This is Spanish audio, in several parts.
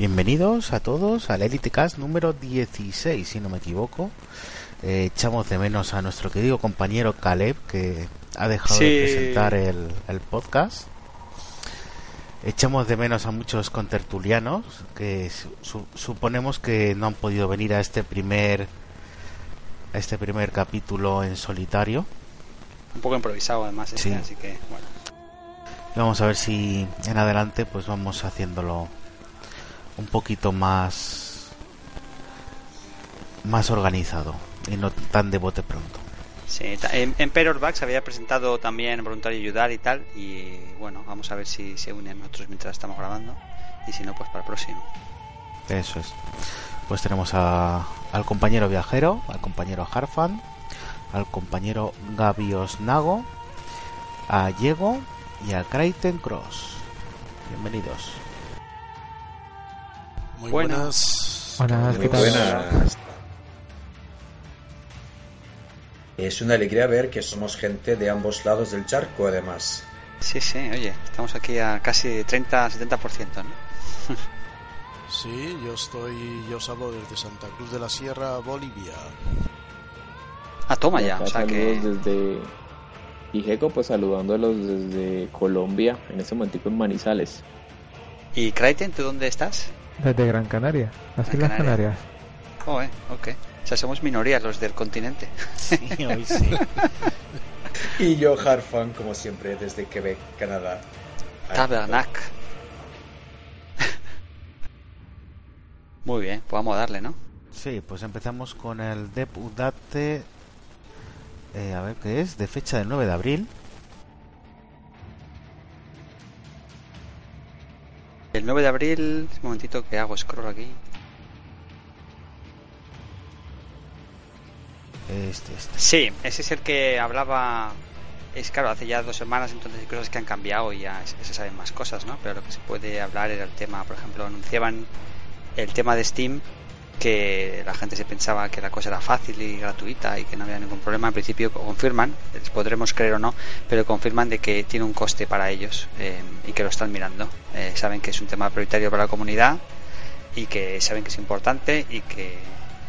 Bienvenidos a todos al Elite Cast número 16, si no me equivoco. Eh, echamos de menos a nuestro querido compañero Caleb, que ha dejado de presentar el, podcast. Echamos de menos a muchos contertulianos que suponemos que no han podido venir a este primer a este primer capítulo en solitario. Un poco improvisado además, este, así que bueno. Vamos a ver si en adelante pues vamos haciéndolo un poquito más más organizado y no tan de bote pronto. Sí, en, en se había presentado también Voluntario Ayudar y tal, y bueno, vamos a ver si se unen otros mientras estamos grabando, y si no, pues para el próximo. Eso es. Pues tenemos a, al compañero viajero, al compañero Harfan, al compañero Gavios Nago, a Diego y a Kraiten Cross. Bienvenidos. Muy buenas. Buenas, Muy buenas. Es una alegría ver que somos gente de ambos lados del charco, además. Sí, sí, oye, estamos aquí a casi 30-70%, ¿no? sí, yo estoy, yo os hablo desde Santa Cruz de la Sierra, Bolivia. Ah, toma ya, o sea que... desde Ijeco, pues saludándolos desde Colombia, en este momento en Manizales. ¿Y Kraiten, tú dónde estás? Desde Gran Canaria, las Islas Canarias. Oh, eh, ok. O sea, somos minorías los del continente. Sí, hoy sí. y yo, Harfan, como siempre, desde Quebec, Canadá. Tabernac. Muy bien, pues vamos a darle, ¿no? Sí, pues empezamos con el Deputate. Eh, a ver qué es, de fecha del 9 de abril. El 9 de abril, un momentito que hago scroll aquí. Este, este. Sí, ese es el que hablaba. Es claro, hace ya dos semanas, entonces hay cosas que han cambiado y ya se saben más cosas, ¿no? Pero lo que se puede hablar era el tema, por ejemplo, anunciaban el tema de Steam que la gente se pensaba que la cosa era fácil y gratuita y que no había ningún problema. En principio confirman, les podremos creer o no, pero confirman de que tiene un coste para ellos eh, y que lo están mirando. Eh, saben que es un tema prioritario para la comunidad y que saben que es importante y que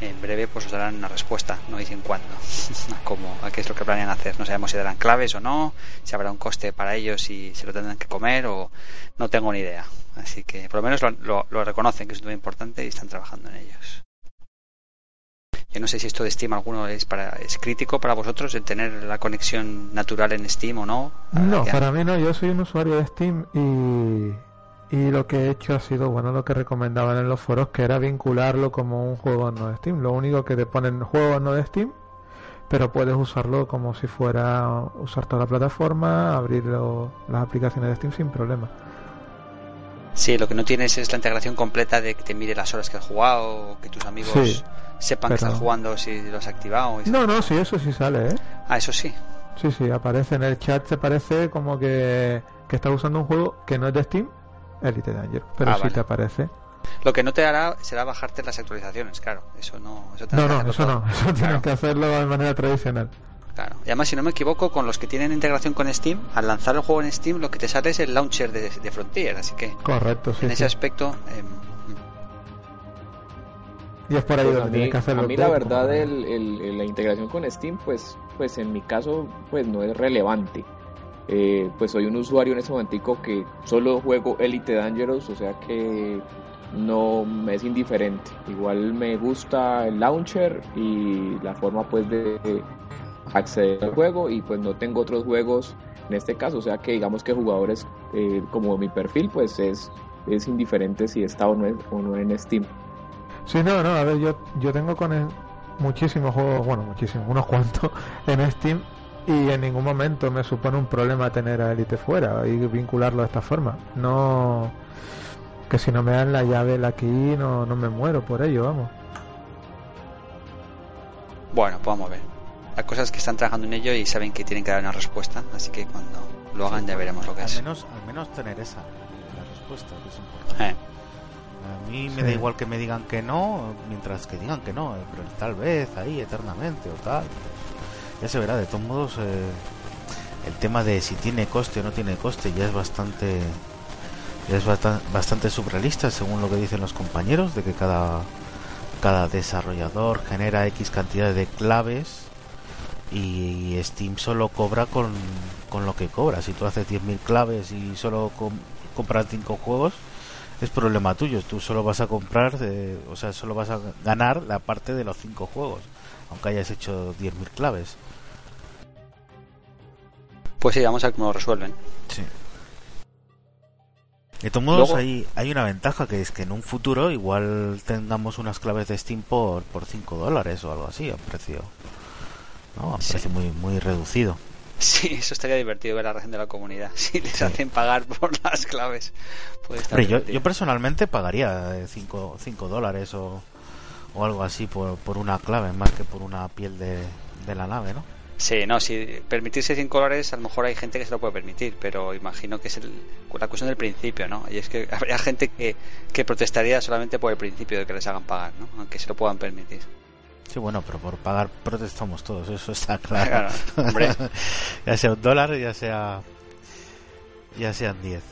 en breve pues os darán una respuesta, no dicen cuándo, a a qué es lo que planean hacer. No sabemos si darán claves o no, si habrá un coste para ellos y se lo tendrán que comer o no tengo ni idea. Así que por lo menos lo, lo, reconocen que es muy importante y están trabajando en ellos. Yo no sé si esto de Steam alguno es para es crítico para vosotros el tener la conexión natural en Steam o no. No, para mí no. Yo soy un usuario de Steam y y lo que he hecho ha sido bueno lo que recomendaban en los foros que era vincularlo como un juego no de Steam lo único que te ponen juego no de Steam pero puedes usarlo como si fuera usar toda la plataforma abrir las aplicaciones de Steam sin problema Sí, lo que no tienes es la integración completa de que te mire las horas que has jugado, que tus amigos sepan que estás jugando si lo has activado. no, no, sí, eso sí sale, ¿eh? Ah, eso sí. Sí, sí, aparece en el chat, se parece como que, que estás usando un juego que no es de Steam, Elite Danger, pero ah, si te aparece. Lo que no te hará será bajarte las actualizaciones, claro. Eso no. Eso no, no, eso no. Eso tienes que hacerlo de manera tradicional. Claro. Y además, si no me equivoco, con los que tienen integración con Steam, al lanzar el juego en Steam, lo que te sale es el launcher de, Frontier. Así que. Correcto, sí. En ese aspecto. Em, y es por ahí pues donde tienes que hacerlo. A mí, la verdad, el, la integración con Steam, pues, pues en mi caso, pues no es relevante eh, pues soy un usuario en ese momentico que solo juego Elite Dangerous, o sea que no me es indiferente. Igual me gusta el launcher y la forma pues de acceder al juego y pues no tengo otros juegos en este caso, o sea que digamos que jugadores eh, como mi perfil pues es, es indiferente si está o no, o no en Steam. Sí, no, no, a ver, yo, yo tengo con muchísimos juegos, bueno, muchísimos, unos cuantos en Steam y en ningún momento me supone un problema tener a Elite fuera y vincularlo de esta forma. No que si no me dan la llave la aquí no, no me muero por ello, vamos. Bueno, pues vamos a ver. Las cosas que están trabajando en ello y saben que tienen que dar una respuesta, así que cuando lo hagan ya veremos lo que al es. Menos, al menos tener esa, la respuesta, que es importante. Eh. A mí me da igual que me digan que no, mientras que digan que no, pero tal vez ahí eternamente o tal ya se verá, de todos modos, eh, el tema de si tiene coste o no tiene coste ya es bastante es bastante, bastante surrealista según lo que dicen los compañeros, de que cada, cada desarrollador genera X cantidad de claves y Steam solo cobra con, con lo que cobra. Si tú haces 10.000 claves y solo compras 5 juegos, es problema tuyo. Tú solo vas a comprar, o sea, solo vas a ganar la parte de los 5 juegos, aunque hayas hecho 10.000 claves. Pues sí, vamos a ver cómo lo resuelven. Sí. De todos modos, hay, hay una ventaja que es que en un futuro igual tengamos unas claves de Steam por, por 5 dólares o algo así, a precio, ¿no? a precio muy, muy reducido. Sí, eso estaría divertido ver la reacción de la comunidad. Si les hacen pagar por las claves, yo, yo, personalmente pagaría 5 dólares o, o algo así por, por una clave, más que por una piel de, de la nave, ¿no? Sí, no, si permitirse 5 dólares, a lo mejor hay gente que se lo puede permitir, pero imagino que es la cuestión del principio, ¿no? Y es que habría gente que, que protestaría solamente por el principio de que les hagan pagar, ¿no? Aunque se lo puedan permitir. Sí, bueno, pero por pagar protestamos todos, eso está claro. ya sea un dólar, ya sea ya sean 10.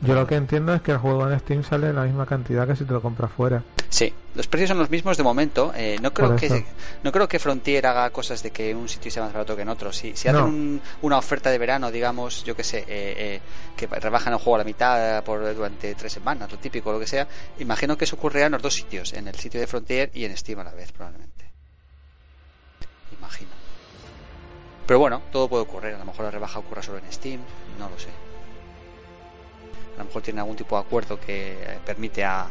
Yo lo que entiendo es que el juego en Steam sale la misma cantidad que si te lo compras fuera. Sí, los precios son los mismos de momento. Eh, no creo que no creo que Frontier haga cosas de que un sitio sea más barato que en otro. Si, si hacen una oferta de verano, digamos, yo que sé, eh, eh, que rebajan el juego a la mitad por durante tres semanas, lo típico, lo que sea, imagino que eso ocurrirá en los dos sitios, en el sitio de Frontier y en Steam a la vez, probablemente. Imagino. Pero bueno, todo puede ocurrir. A lo mejor la rebaja ocurra solo en Steam, no lo sé a lo mejor tiene algún tipo de acuerdo que permite a,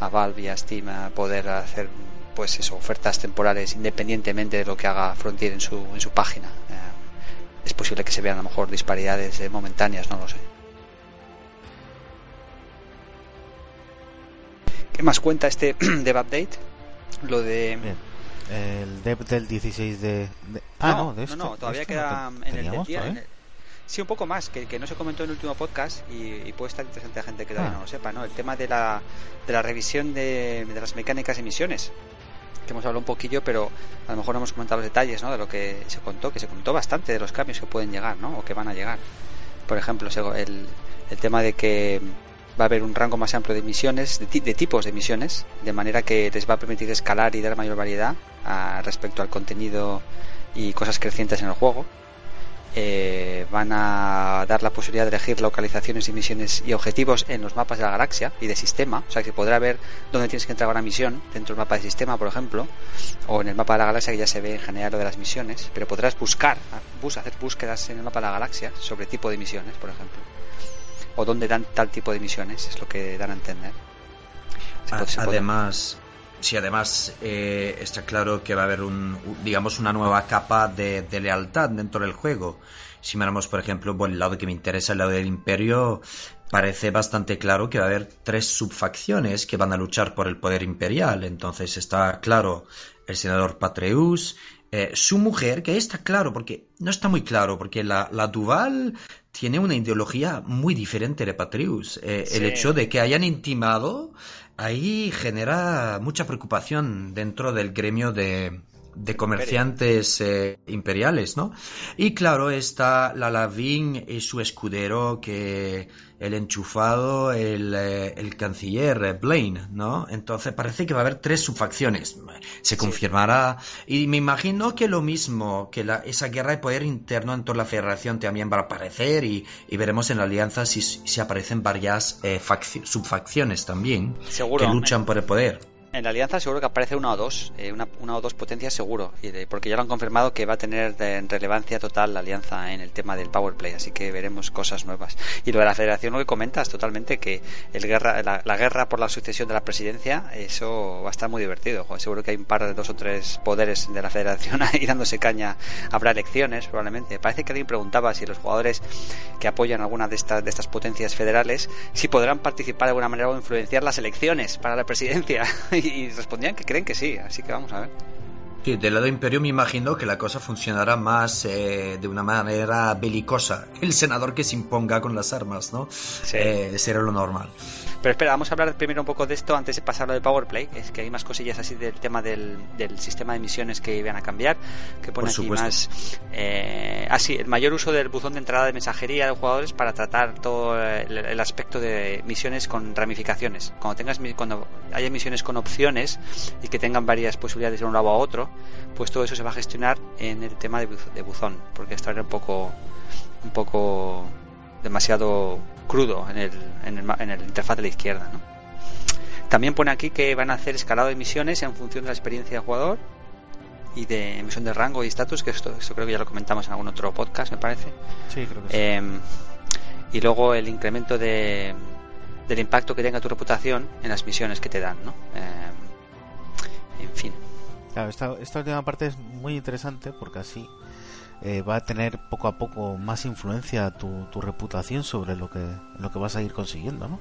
a Valve y a Steam poder hacer pues eso, ofertas temporales independientemente de lo que haga Frontier en su, en su página. Eh, es posible que se vean a lo mejor disparidades eh, momentáneas, no lo sé. ¿Qué más cuenta este dev update? Lo de... El dev del 16 de... Ah, no, de esto, no, todavía queda en el, día, Sí, un poco más, que, no se comentó en el último podcast y, puede estar interesante a gente que todavía ah. no lo sepa, ¿no? El tema de la, de la revisión de, de las mecánicas y misiones que hemos hablado un poquillo, pero a lo mejor no hemos comentado los detalles, ¿no? De lo que se contó, que se contó bastante de los cambios que pueden llegar, ¿no? O que van a llegar. Por ejemplo, el, el tema de que va a haber un rango más amplio de misiones, de, de, tipos de misiones, de manera que les va a permitir escalar y dar mayor variedad a, respecto al contenido y cosas crecientes en el juego eh, van a dar la posibilidad de elegir localizaciones y misiones y objetivos en los mapas de la galaxia y de sistema. O sea que podrá ver dónde tienes que entrar a una misión dentro del mapa de sistema, por ejemplo, o en el mapa de la galaxia que ya se ve en general lo de las misiones. Pero podrás buscar, hacer búsquedas en el mapa de la galaxia sobre tipo de misiones, por ejemplo, o dónde dan tal tipo de misiones, es lo que dan a entender. Además, Sí, además eh, está claro que va a haber un, digamos, una nueva capa de, lealtad dentro del juego. Si miramos, por ejemplo, por el lado que me interesa, el lado del Imperio, parece bastante claro que va a haber tres subfacciones que van a luchar por el poder imperial. Entonces está claro el senador Patreus, eh, su mujer, que está claro, porque no está muy claro, porque la, la Duval tiene una ideología muy diferente de Patreus. Eh, el hecho de que hayan intimado ahí genera mucha preocupación dentro del gremio de, de comerciantes eh, imperiales, ¿no? Y claro, está la Lavín y su escudero, que el enchufado, el, eh, el, canciller eh, Blaine, ¿no? Entonces parece que va a haber tres subfacciones. Se confirmará. Y me imagino que lo mismo, que la, esa guerra de poder interno en toda la federación también va a aparecer y, y veremos en la alianza si, si aparecen varias subfacciones también que luchan por el poder. En la alianza seguro que aparece una o dos, eh, una, una, o dos potencias seguro, porque ya lo han confirmado que va a tener relevancia total la alianza en el tema del power play, así que veremos cosas nuevas. Y lo de la federación, lo que comentas totalmente, que el guerra, la, guerra por la sucesión de la presidencia, eso va a estar muy divertido. seguro que hay un par de dos o tres poderes de la federación ahí dándose caña. Habrá elecciones, probablemente. Parece que alguien preguntaba si los jugadores que apoyan alguna de estas, de estas potencias federales, si podrán participar de alguna manera o influenciar las elecciones para la presidencia. y respondían que creen que sí, así que vamos a ver. Sí, del lado imperio me imagino que la cosa funcionará más eh, de una manera belicosa. El senador que se imponga con las armas, ¿no? Sí. Eh, será lo normal. Pero espera, vamos a hablar primero un poco de esto antes de pasar a lo de PowerPlay. Es que hay más cosillas así del tema del, del sistema de misiones que iban a cambiar. Que pone aquí más. Eh, ah, sí, el mayor uso del buzón de entrada de mensajería de jugadores para tratar todo el, aspecto de misiones con ramificaciones. Cuando tengas cuando haya misiones con opciones y que tengan varias posibilidades de un lado a otro, pues todo eso se va a gestionar en el tema de, buzón. Porque esto era un poco. Un poco demasiado crudo en el, en el, en el interfaz de la izquierda. ¿no? También pone aquí que van a hacer escalado de misiones en función de la experiencia del jugador y de emisión de rango y estatus, que esto, esto, creo que ya lo comentamos en algún otro podcast, me parece. Sí, creo que sí. Em, y luego el incremento de, del impacto que tenga tu reputación en las misiones que te dan, ¿no? Em, en fin. Claro, esta, esta última parte es muy interesante porque así eh, va a tener poco a poco más influencia tu, tu reputación sobre lo que, lo que vas a ir consiguiendo, ¿no?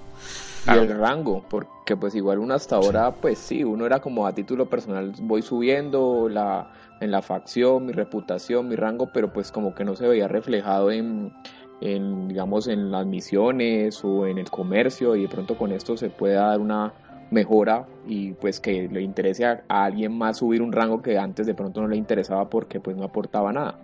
Y el rango, porque pues igual uno hasta ahora, pues sí, uno era como a título personal, voy subiendo la, en la facción, mi reputación, mi rango, pero pues como que no se veía reflejado en, en, digamos, en las misiones o en el comercio y de pronto con esto se puede dar una mejora y pues que le interese a, a alguien más subir un rango que antes de pronto no le interesaba porque pues no aportaba nada.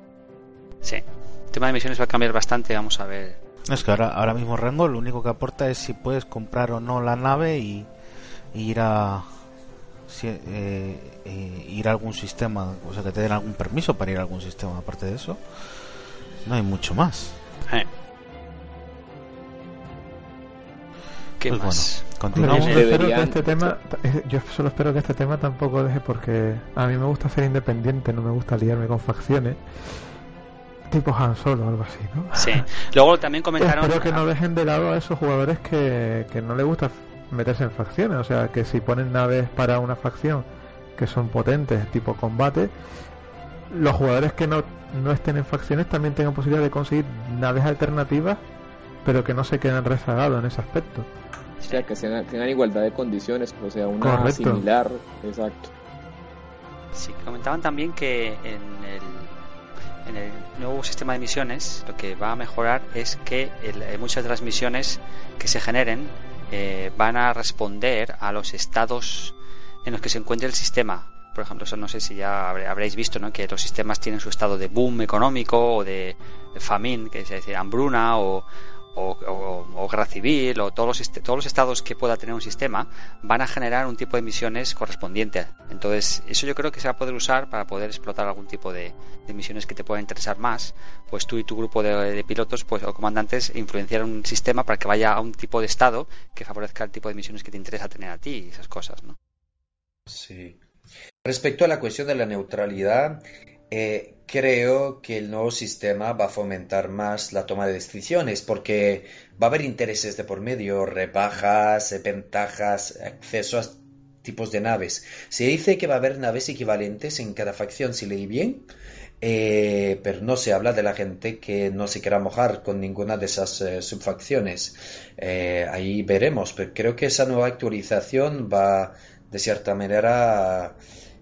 Sí. El tema de misiones va a cambiar bastante, vamos a ver. Es que ahora, ahora mismo Rango lo único que aporta es si puedes comprar o no la nave y, ir a eh, eh, ir a algún sistema, o sea que te den algún permiso para ir a algún sistema. Aparte de eso, no hay mucho más. Eh. ¿Qué Pues más? bueno, continuamos. Yo espero que este tema, yo solo espero que este tema tampoco deje porque a mí me gusta ser independiente, no me gusta liarme con facciones. Tipo Han Solo o algo así, ¿no? Sí. Luego también comentaron. Espero que no dejen de lado a esos jugadores que, que no les gusta meterse en facciones. O sea, que si ponen naves para una facción que son potentes, tipo combate, los jugadores que no, no estén en facciones también tengan posibilidad de conseguir naves alternativas, pero que no se queden rezagados en ese aspecto. O sea, que sean- tengan igualdad de condiciones, o sea, una Correcto. similar, exacto. Sí, comentaban también que en el, en el nuevo sistema de misiones lo que va a mejorar es que el- eh, muchas de las misiones que se generen eh, van a responder a los estados en los que se encuentre el sistema. Por ejemplo, eso no sé si ya habré- habréis visto ¿no? que los sistemas tienen su estado de boom económico o de, de famine, que es decir, hambruna o, o, o- o guerra civil o todos los, todos los estados que pueda tener un sistema van a generar un tipo de misiones correspondiente. Entonces, eso yo creo que se va a poder usar para poder explotar algún tipo de, de misiones que te puedan interesar más. Pues tú y tu grupo de, de pilotos pues, o comandantes influenciar un sistema para que vaya a un tipo de estado que favorezca el tipo de misiones que te interesa tener a ti y esas cosas, ¿no? Sí. Respecto a la cuestión de la neutralidad, eh, creo que el nuevo sistema va a fomentar más la toma de decisiones porque va a haber intereses de por medio, rebajas, eh, ventajas, acceso a tipos de naves. Se dice que va a haber naves equivalentes en cada facción, si leí bien, eh, pero no se habla de la gente que no se quiera mojar con ninguna de esas eh, subfacciones. Eh, ahí veremos, pero creo que esa nueva actualización va de cierta manera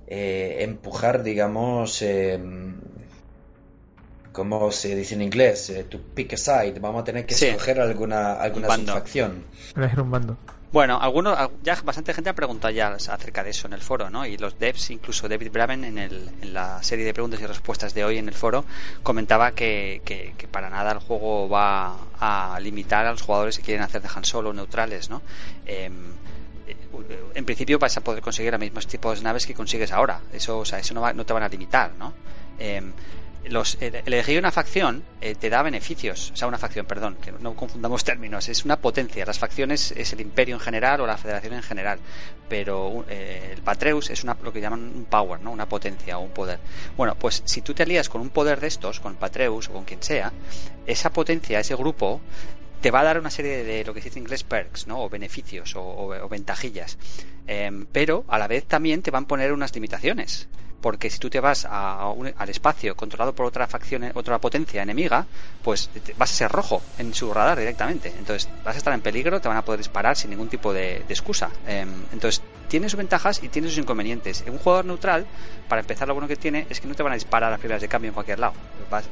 eh, empujar, digamos, eh, como se dice en inglés, eh, to pick a side. Vamos a tener que Sí. escoger alguna, alguna subfacción. Elegir un bando. Bueno, algunos, ya bastante gente ha preguntado ya acerca de eso en el foro, ¿no? Y los devs, incluso David Braven en, el, en la serie de preguntas y respuestas de hoy en el foro, comentaba que, que- que para nada el juego va a limitar a los jugadores que quieren hacer de Han Solo neutrales, ¿no? Em, eh, en principio vas a poder conseguir los mismos tipos de naves que consigues ahora. Eso, o sea, eso no, te van a limitar, ¿no? Em, elegir una facción eh, te da beneficios, o sea, una facción, perdón, que no confundamos términos, es una potencia. Las facciones es el imperio en general o la federación en general, pero eh, el Patreus es una, lo que llaman un power, ¿no? Una potencia o un poder. Bueno, pues si tú te alías con un poder de estos, con Patreus o con quien sea, esa potencia, ese grupo, te va a dar una serie de lo que se dice en inglés perks, ¿no? O beneficios o, o- o ventajillas. Em, pero a la vez también te van a poner unas limitaciones. Porque si tú te vas al espacio controlado por otra facción, otra potencia enemiga, pues vas a ser rojo en su radar directamente. Entonces vas a estar en peligro, te van a poder disparar sin ningún tipo de, excusa. Em, entonces tiene sus ventajas y tiene sus inconvenientes. En un jugador neutral, para empezar, lo bueno que tiene es que no te van a disparar a primeras de cambio en cualquier lado.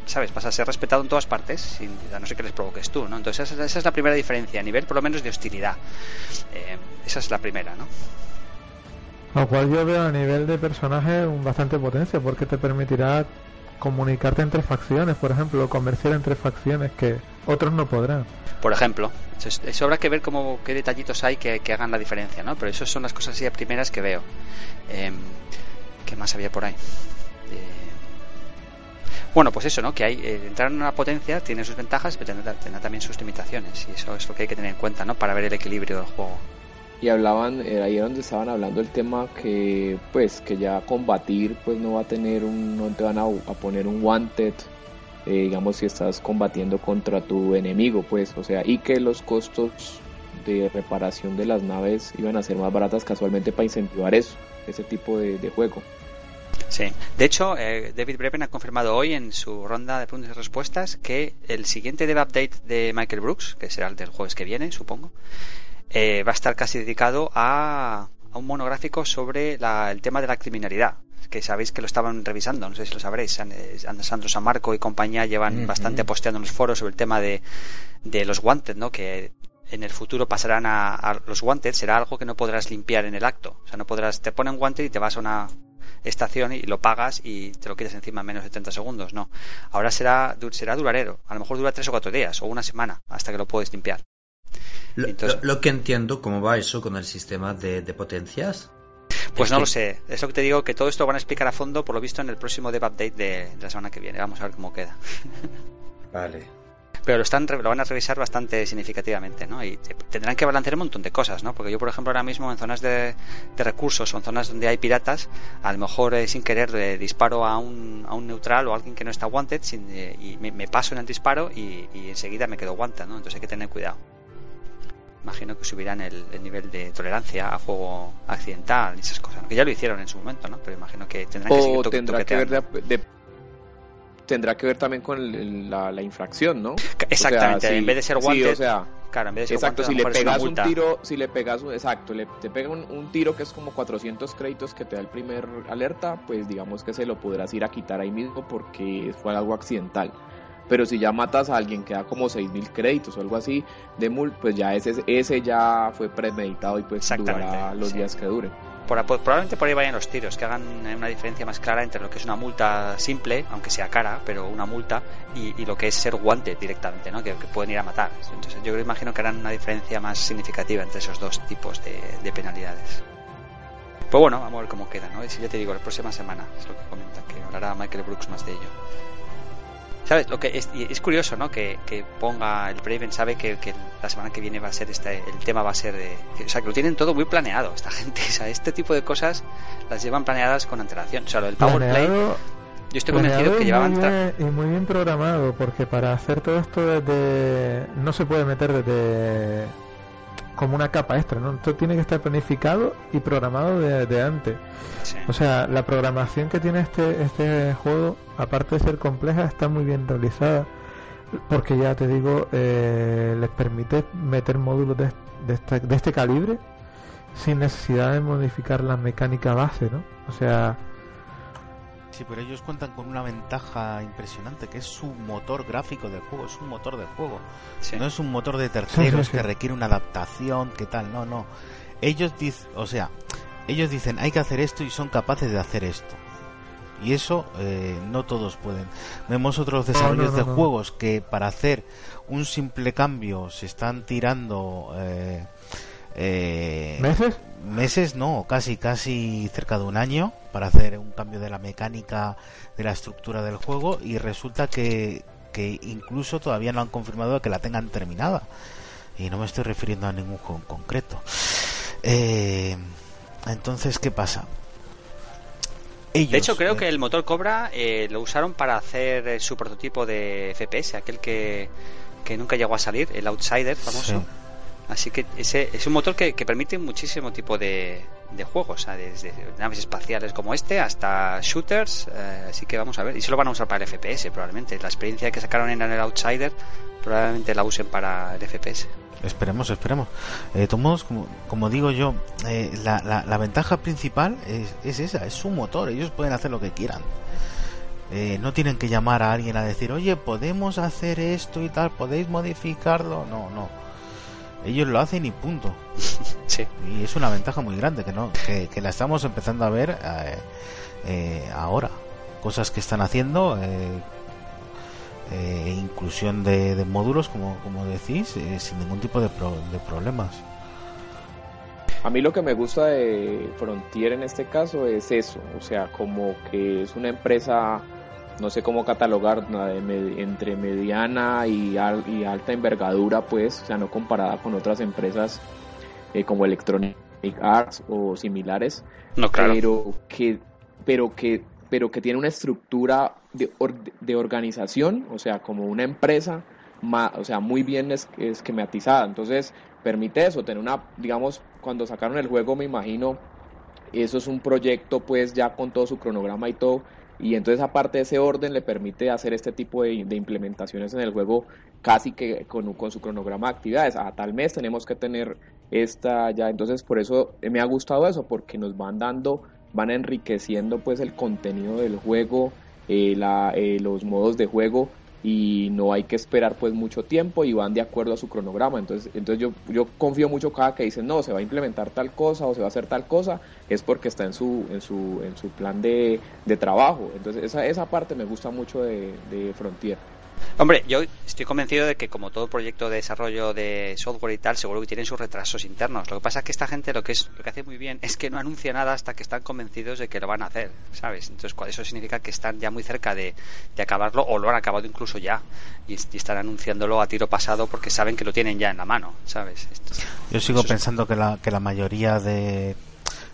¿Sabes? Vas a ser respetado en todas partes, sin, a no ser que les provoques tú, ¿no? Entonces esa, es la primera diferencia, a nivel por lo menos de hostilidad. Em, esa es la primera, ¿no? Lo cual yo veo a nivel de personaje un bastante potencia, porque te permitirá comunicarte entre facciones, por ejemplo, comerciar entre facciones que otros no podrán. Por ejemplo, eso, habrá que ver cómo, qué detallitos hay que, hagan la diferencia, ¿no? Pero esas son las cosas así primeras que veo. Eh, ¿Qué más había por ahí? Eh, bueno, pues eso, ¿no? Que hay eh, entrar en una potencia tiene sus ventajas, pero tendrá, tendrá, también sus limitaciones. Y eso es lo que hay que tener en cuenta, ¿no? Para ver el equilibrio del juego y hablaban eh, ahí donde estaban hablando el tema que pues que ya combatir pues no va a tener un no te van a, poner un wanted eh, digamos si estás combatiendo contra tu enemigo pues o sea y que los costos de reparación de las naves iban a ser más baratas casualmente para incentivar eso ese tipo de, juego. Sí, de hecho, eh, David Breven ha confirmado hoy en su ronda de preguntas y respuestas que el siguiente dev update de Michael Brooks, que será el del jueves que viene, supongo, eh, va a estar casi dedicado a, un monográfico sobre el tema de la criminalidad que sabéis que lo estaban revisando, no sé si lo sabréis, eh, Sandro Samarco y compañía llevan bastante posteando en los foros sobre el tema de, los guantes, ¿no? Que en el futuro pasarán a, los guantes, será algo que no podrás limpiar en el acto. O sea, no podrás, te ponen guante y te vas a una estación y lo pagas y te lo quitas encima en menos de 30 segundos. No. Ahora será, será duradero. A lo mejor dura tres o cuatro días o una semana hasta que lo puedes limpiar. Lo, que entiendo, ¿cómo va eso con el sistema de, potencias? Pues no lo sé. Es lo que te digo, que todo esto van a explicar a fondo, por lo visto, en el próximo dev update de, la semana que viene. Vamos a ver cómo queda. Vale. Pero lo, están, lo van a revisar bastante significativamente, ¿no? Y tendrán que balancear un montón de cosas, ¿no? Porque yo, por ejemplo, ahora mismo en zonas de, recursos o en zonas donde hay piratas, a lo mejor eh, sin querer le disparo a un, a un neutral o a alguien que no está wanted eh, y me, paso en el disparo y, y enseguida me quedo wanted, ¿no? Entonces hay que tener cuidado imagino que subirán el, nivel de tolerancia a fuego accidental y esas cosas. Que ya lo hicieron en su momento, ¿no? Pero imagino que tendrán que tendrá que ver tendrá que ver también con la, infracción, ¿no? Exactamente, en vez de ser guantes, o sea, claro, en vez de ser exacto, si le pegas un tiro, si le pegas un, exacto, le, te pega un, tiro que es como 400 créditos que te da el primer alerta, pues digamos que se lo podrás ir a quitar ahí mismo porque fue algo accidental pero si ya matas a alguien que da como 6.000 créditos o algo así de mul, pues ya ese, ese ya fue premeditado y pues durará los días que dure. probablemente por ahí vayan los tiros, que hagan una diferencia más clara entre lo que es una multa simple, aunque sea cara, pero una multa, y, lo que es ser guante directamente, ¿no? Que, pueden ir a matar. Entonces yo imagino que harán una diferencia más significativa entre esos dos tipos de, penalidades. Pues bueno, vamos a ver cómo queda, ¿no? Y si ya te digo, la próxima semana es lo que comenta, que hablará Michael Brooks más de ello. ¿Sabes? Lo que es, es curioso, ¿no? Que, ponga el Braven sabe que, la semana que viene va a ser este, el tema va a ser de, o sea, que lo tienen todo muy planeado esta gente, o sea, este tipo de cosas las llevan planeadas con antelación, o sea, lo del PowerPlay yo estoy convencido que llevaban y muy bien programado porque para hacer todo esto desde no se puede meter desde como una capa extra, ¿no? Esto tiene que estar planificado y programado de, antes. O sea, la programación que tiene este, este juego, aparte de ser compleja, está muy bien realizada. Porque ya te digo, eh, les permite meter módulos de, de, de este calibre sin necesidad de modificar la mecánica base, ¿no? O sea, Sí, pero ellos cuentan con una ventaja impresionante, que es su motor gráfico del juego, es un motor de juego. No es un motor de terceros que requiere una adaptación, que tal, no, no. Ellos dicen, o sea, ellos dicen, hay que hacer esto y son capaces de hacer esto. Y eso eh, no todos pueden. Vemos otros desarrollos de juegos que para hacer un simple cambio se están tirando... Eh, eh, ¿Meses? Meses, no, casi, casi cerca de un año para hacer un cambio de la mecánica, de la estructura del juego y resulta que, que incluso todavía no han confirmado que la tengan terminada. Y no me estoy refiriendo a ningún juego en concreto. Eh, entonces, ¿qué pasa? De hecho, creo eh, que el motor Cobra eh, lo usaron para hacer su prototipo de FPS, aquel que, que nunca llegó a salir, el Outsider famoso. Así que ese es un motor que, permite muchísimo tipo de, de juegos, desde naves espaciales como este hasta shooters. Eh, así que vamos a ver. Y se lo van a usar para el FPS probablemente. La experiencia que sacaron en el Outsider probablemente la usen para el FPS. Esperemos, esperemos. Eh, tomos, como, como, digo yo, eh, la, la, ventaja principal es, es, esa, es su motor. Ellos pueden hacer lo que quieran. Eh, no tienen que llamar a alguien a decir, oye, podemos hacer esto y tal, podéis modificarlo. No, no. Ellos lo hacen y punto. sí. Y es una ventaja muy grande que no que, que la estamos empezando a ver eh, ahora. Cosas que están haciendo, inclusión de, módulos, como, como decís, sin ningún tipo de, de problemas. A mí lo que me gusta de Frontier en este caso es eso, o sea, como que es una empresa, no sé cómo catalogar, entre mediana y, alta envergadura, pues, o sea, no comparada con otras empresas eh, como Electronic Arts o similares, no, claro. pero que, pero que, pero que tiene una estructura de, de organización, o sea, como una empresa, o sea, muy bien esquematizada. Entonces, permite eso, tener una, digamos, cuando sacaron el juego, me imagino, eso es un proyecto pues ya con todo su cronograma y todo, y entonces aparte de ese orden le permite hacer este tipo de, implementaciones en el juego casi que con, con, su cronograma de actividades. A tal mes tenemos que tener esta ya, entonces por eso me ha gustado eso, porque nos van dando, van enriqueciendo pues el contenido del juego, eh, eh, los modos de juego y no hay que esperar pues mucho tiempo y van de acuerdo a su cronograma. Entonces, entonces yo, yo confío mucho cada que dicen no, se va a implementar tal cosa o se va a hacer tal cosa, es porque está en su, en su, en su plan de, de trabajo. Entonces esa, esa parte me gusta mucho de, de Frontier. Hombre, yo estoy convencido de que como todo proyecto de desarrollo de software y tal, seguro que tienen sus retrasos internos. Lo que pasa es que esta gente lo que es lo que hace muy bien es que no anuncia nada hasta que están convencidos de que lo van a hacer, ¿sabes? Entonces, eso significa que están ya muy cerca de, acabarlo o lo han acabado incluso ya y, están anunciándolo a tiro pasado porque saben que lo tienen ya en la mano, ¿sabes? yo sigo pensando que la, que la mayoría de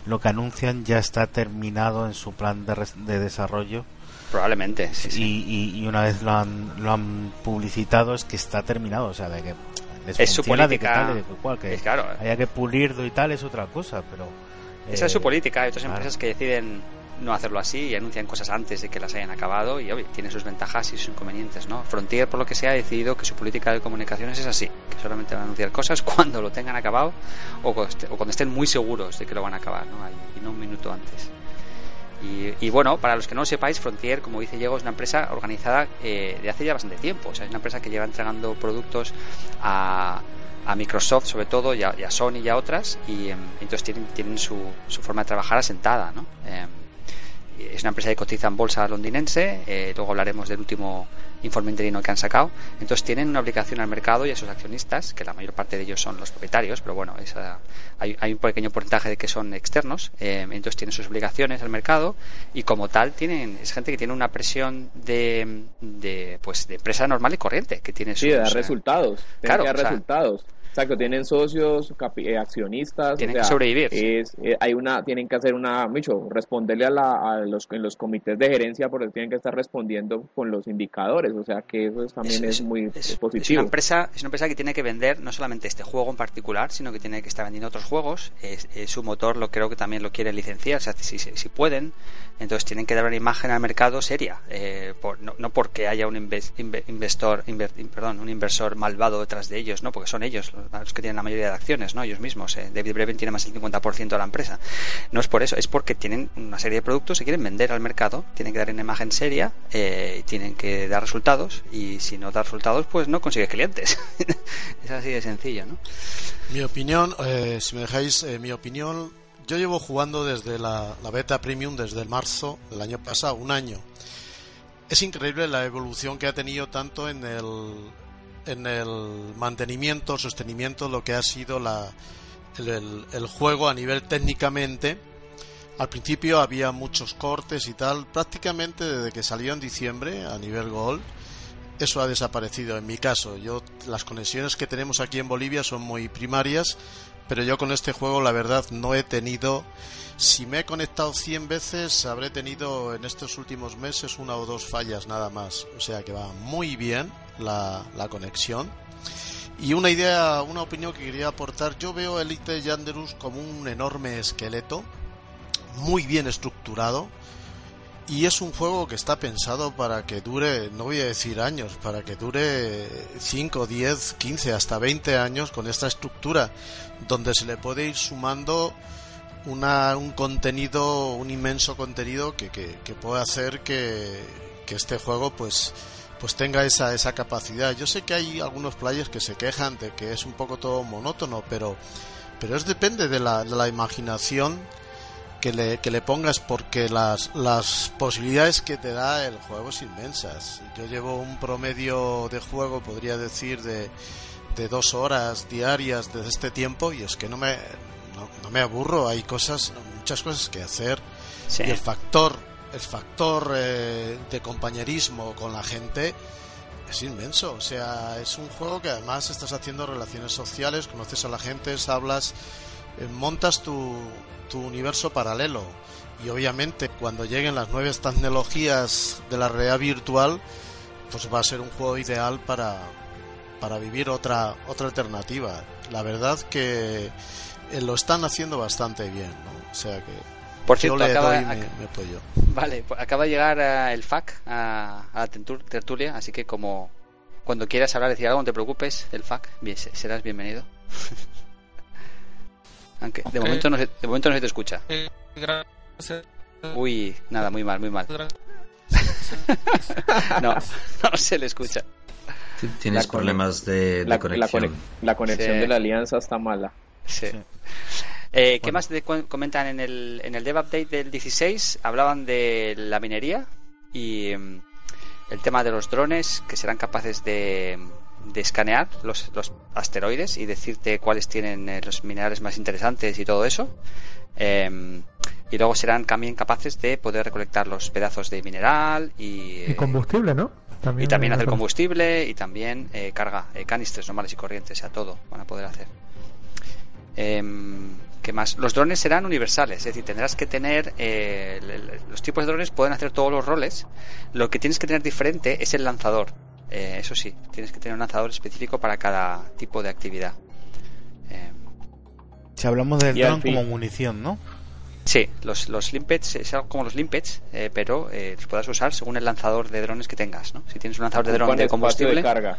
lo que anuncian ya está terminado en su plan de, de desarrollo Probablemente, Y, una vez lo han, lo han publicitado es que está terminado, o sea, de que es su política. que claro. haya que pulirlo y tal es otra cosa, pero... Esa es su eh, política. Hay otras empresas que deciden no hacerlo así y anuncian cosas antes de que las hayan acabado y tiene sus ventajas y sus inconvenientes, ¿no? Frontier, por lo que sea, ha decidido que su política de comunicaciones es así, que solamente van a anunciar cosas cuando lo tengan acabado o cuando estén muy seguros de que lo van a acabar, ¿no? Y no un minuto antes. Y, bueno, para los que no lo sepáis, Frontier, como dice Diego, es una empresa organizada eh, de hace ya bastante tiempo. O sea, es una empresa que lleva entregando productos a, a Microsoft, sobre todo, y a, Sony y a otras. Y em, entonces tienen, tienen su, su, forma de trabajar asentada, ¿no? Em, es una empresa que cotiza en bolsa londinense. Eh, luego hablaremos del último informe interino que han sacado. Entonces tienen una obligación al mercado y a sus accionistas, que la mayor parte de ellos son los propietarios, pero bueno, hay, hay, un pequeño porcentaje de que son externos. Eh, entonces tienen sus obligaciones al mercado y como tal tienen es gente que tiene una presión de, de pues de empresa normal y corriente, que tiene sus, sí, de dar resultados, claro, resultados. Exacto, tienen socios, eh, accionistas. Tienen que sobrevivir. Es, eh, hay una, tienen que hacer una, mucho, responderle a, la, a los, en los comités de gerencia porque tienen que estar respondiendo con los indicadores. O sea que eso también es, muy positivo. Es una, empresa, es una empresa que tiene que vender no solamente este juego en particular, sino que tiene que estar vendiendo otros juegos. su motor lo creo que también lo quiere licenciar. O sea, si, si pueden, entonces tienen que dar una imagen al mercado seria, eh, no, porque haya un investor, perdón, un inversor malvado detrás de ellos, no, porque son ellos los, que tienen la mayoría de acciones, no, ellos mismos. Eh. David Brevin tiene más del 50% de la empresa. No es por eso, es porque tienen una serie de productos y quieren vender al mercado, tienen que dar una imagen seria, eh, tienen que dar resultados y si no da resultados, pues no consigue clientes. es así de sencillo, ¿no? Mi opinión, eh, si me dejáis, mi opinión yo llevo jugando desde la, beta premium desde el marzo del año pasado, un año. Es increíble la evolución que ha tenido tanto en el, en el mantenimiento, sostenimiento, lo que ha sido la, el, el, juego a nivel técnicamente. Al principio había muchos cortes y tal, prácticamente desde que salió en diciembre a nivel Gold, eso ha desaparecido. En mi caso, yo las conexiones que tenemos aquí en Bolivia son muy primarias pero yo con este juego la verdad no he tenido... Si me he conectado 100 veces, habré tenido en estos últimos meses una o dos fallas nada más. O sea que va muy bien la, conexión. Y una idea, una opinión que quería aportar, yo veo Elite Dangerous como un enorme esqueleto, muy bien estructurado, y es un juego que está pensado para que dure, no voy a decir años, para que dure 5, 10, 15, hasta 20 años con esta estructura, donde se le puede ir sumando una, un contenido, un inmenso contenido que, que, que puede hacer que, que, este juego pues, pues tenga esa, esa capacidad. Yo sé que hay algunos players que se quejan de que es un poco todo monótono, pero, pero es depende de la, de la imaginación que le, que le pongas porque las, las posibilidades que te da el juego es inmensas. Yo llevo un promedio de juego, podría decir, de, de dos horas diarias desde este tiempo y es que no me, no, me aburro, hay cosas, muchas cosas que hacer y el factor, el factor eh, de compañerismo con la gente es inmenso, o sea, es un juego que además estás haciendo relaciones sociales, conoces a la gente, hablas, eh, montas tu, tu universo paralelo. Y obviamente cuando lleguen las nuevas tecnologías de la realidad virtual, pues va a ser un juego ideal para, para vivir otra, otra alternativa. La verdad que eh, lo están haciendo bastante bien, ¿no? O sea que por cierto, acaba, Vale, pues acaba de llegar uh, el FAC a, a, la tertulia, así que como cuando quieras hablar, decir algo, no te preocupes, el FAC, bien, serás bienvenido. Aunque de, momento no se, de momento no se te escucha. Eh, gracias. Uy, nada, muy mal, muy mal. no, no se le escucha. Tienes problemas de, la, conexión. La, conexión de la alianza está mala. Sí. Eh, ¿Qué más comentan en el, en el dev update del 16? Hablaban de la minería y mm, el tema de los drones que serán capaces de, de escanear los, los, asteroides y decirte cuáles tienen eh, los minerales más interesantes y todo eso. Em, y luego serán también capaces de poder recolectar los pedazos de mineral y, y combustible, ¿no? También y también hacer combustible y también eh, carga, eh, canistres normales y corrientes, o sea, todo van a poder hacer. ¿Qué más? Los drones serán universales, es decir, tendrás que tener. los tipos de drones pueden hacer todos los roles. Lo que tienes que tener diferente es el lanzador. Eh, eso sí, tienes que tener un lanzador específico para cada tipo de actividad. Eh, si hablamos del dron como munición, ¿no? Sí, los, los limpets es algo como los limpets, eh, pero eh, los puedes usar según el lanzador de drones que tengas, ¿no? Si tienes un lanzador de dron de combustible, de carga?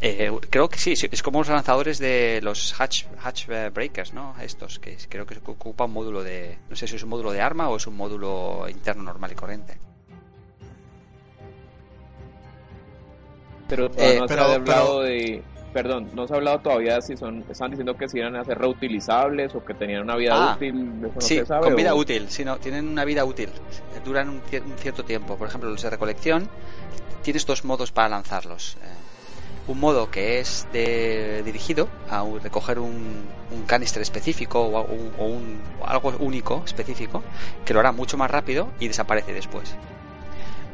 Eh, creo que sí, es como los lanzadores de los hatch, hatch breakers, ¿no? Estos que creo que ocupa un módulo de, no sé si es un módulo de arma o es un módulo interno normal y corriente. Pero eh, no se ha hablado de. Perdón, no se ha hablado todavía si son. Están diciendo que si iban a ser reutilizables o que tenían una vida ah, útil. sí, con vida útil. Sí, no, tienen una vida útil. Duran un, cierto tiempo. Por ejemplo, los de recolección, tienes dos modos para lanzarlos. Eh, un modo que es de, dirigido a recoger un, un canister específico o, o, un, algo único específico que lo hará mucho más rápido y desaparece después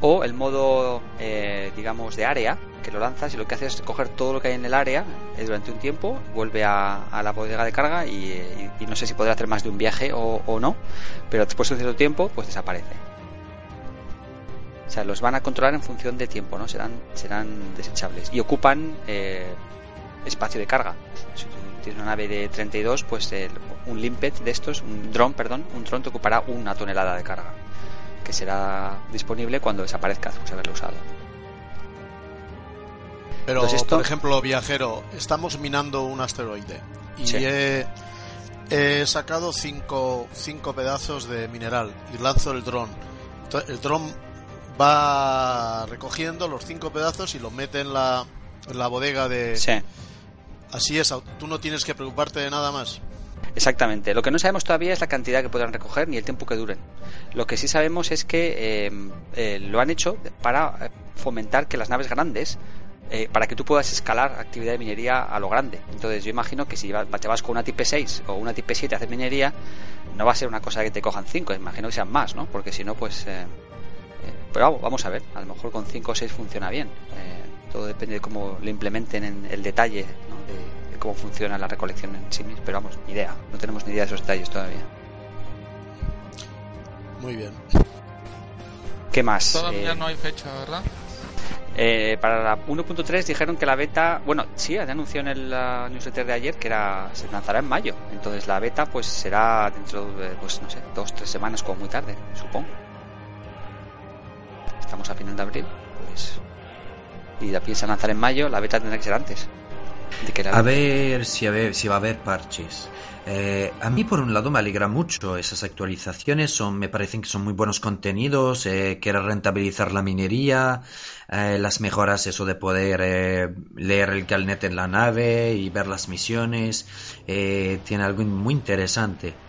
o el modo eh, digamos de área que lo lanzas y lo que hace es coger todo lo que hay en el área eh, durante un tiempo vuelve a, la bodega de carga y, no sé si podrá hacer más de un viaje o, no pero después de un cierto tiempo pues desaparece. O sea los van a controlar en función de tiempo no serán serán desechables. Y ocupan eh, espacio de carga. Si tienes una nave de 32 pues un limpet de estos un dron perdón un dron te ocupará una tonelada de carga que será disponible cuando desaparezca después de haberlo usado. Pero, por ejemplo, viajero, estamos minando un asteroide y he, sacado cinco, cinco pedazos de mineral y lanzo el dron. El dron va recogiendo los cinco pedazos y los mete en la, en la bodega de... Sí. Así es, tú no tienes que preocuparte de nada más. Exactamente. Lo que no sabemos todavía es la cantidad que podrán recoger ni el tiempo que duren. Lo que sí sabemos es que eh, eh, lo han hecho para eh, fomentar que las naves grandes para que tú puedas escalar actividad de minería a lo grande. Entonces yo imagino que si te vas con una Type 6 o una Type 7 a hacer minería, no va a ser una cosa que te cojan 5, imagino que sean más, ¿no? Porque si no, pues... pero vamos a ver, a lo mejor con 5 o 6 funciona bien. todo depende de cómo lo implementen en el detalle de, cómo funciona la recolección en sí misma. Pero vamos, ni idea, no tenemos ni idea de esos detalles todavía. Muy bien. ¿Qué más? Todavía eh, no hay fecha, ¿verdad? Eh, para la 1.3 dijeron que la beta, bueno, sí, anunció en el newsletter de ayer que era se lanzará en mayo. Entonces la beta pues será dentro de, pues no sé, dos, tres semanas como muy tarde, supongo. Estamos a final de abril, pues. Y la piensa lanzar en mayo, la beta tendrá que ser antes. A ver si, a ver si va a haber parches. Eh, a mí por un lado me alegra mucho esas actualizaciones, son, me parecen que son muy buenos contenidos, eh, quiere rentabilizar la minería, eh, las mejoras, eso de poder eh, leer el calnet en la nave y ver las misiones, tiene algo muy interesante.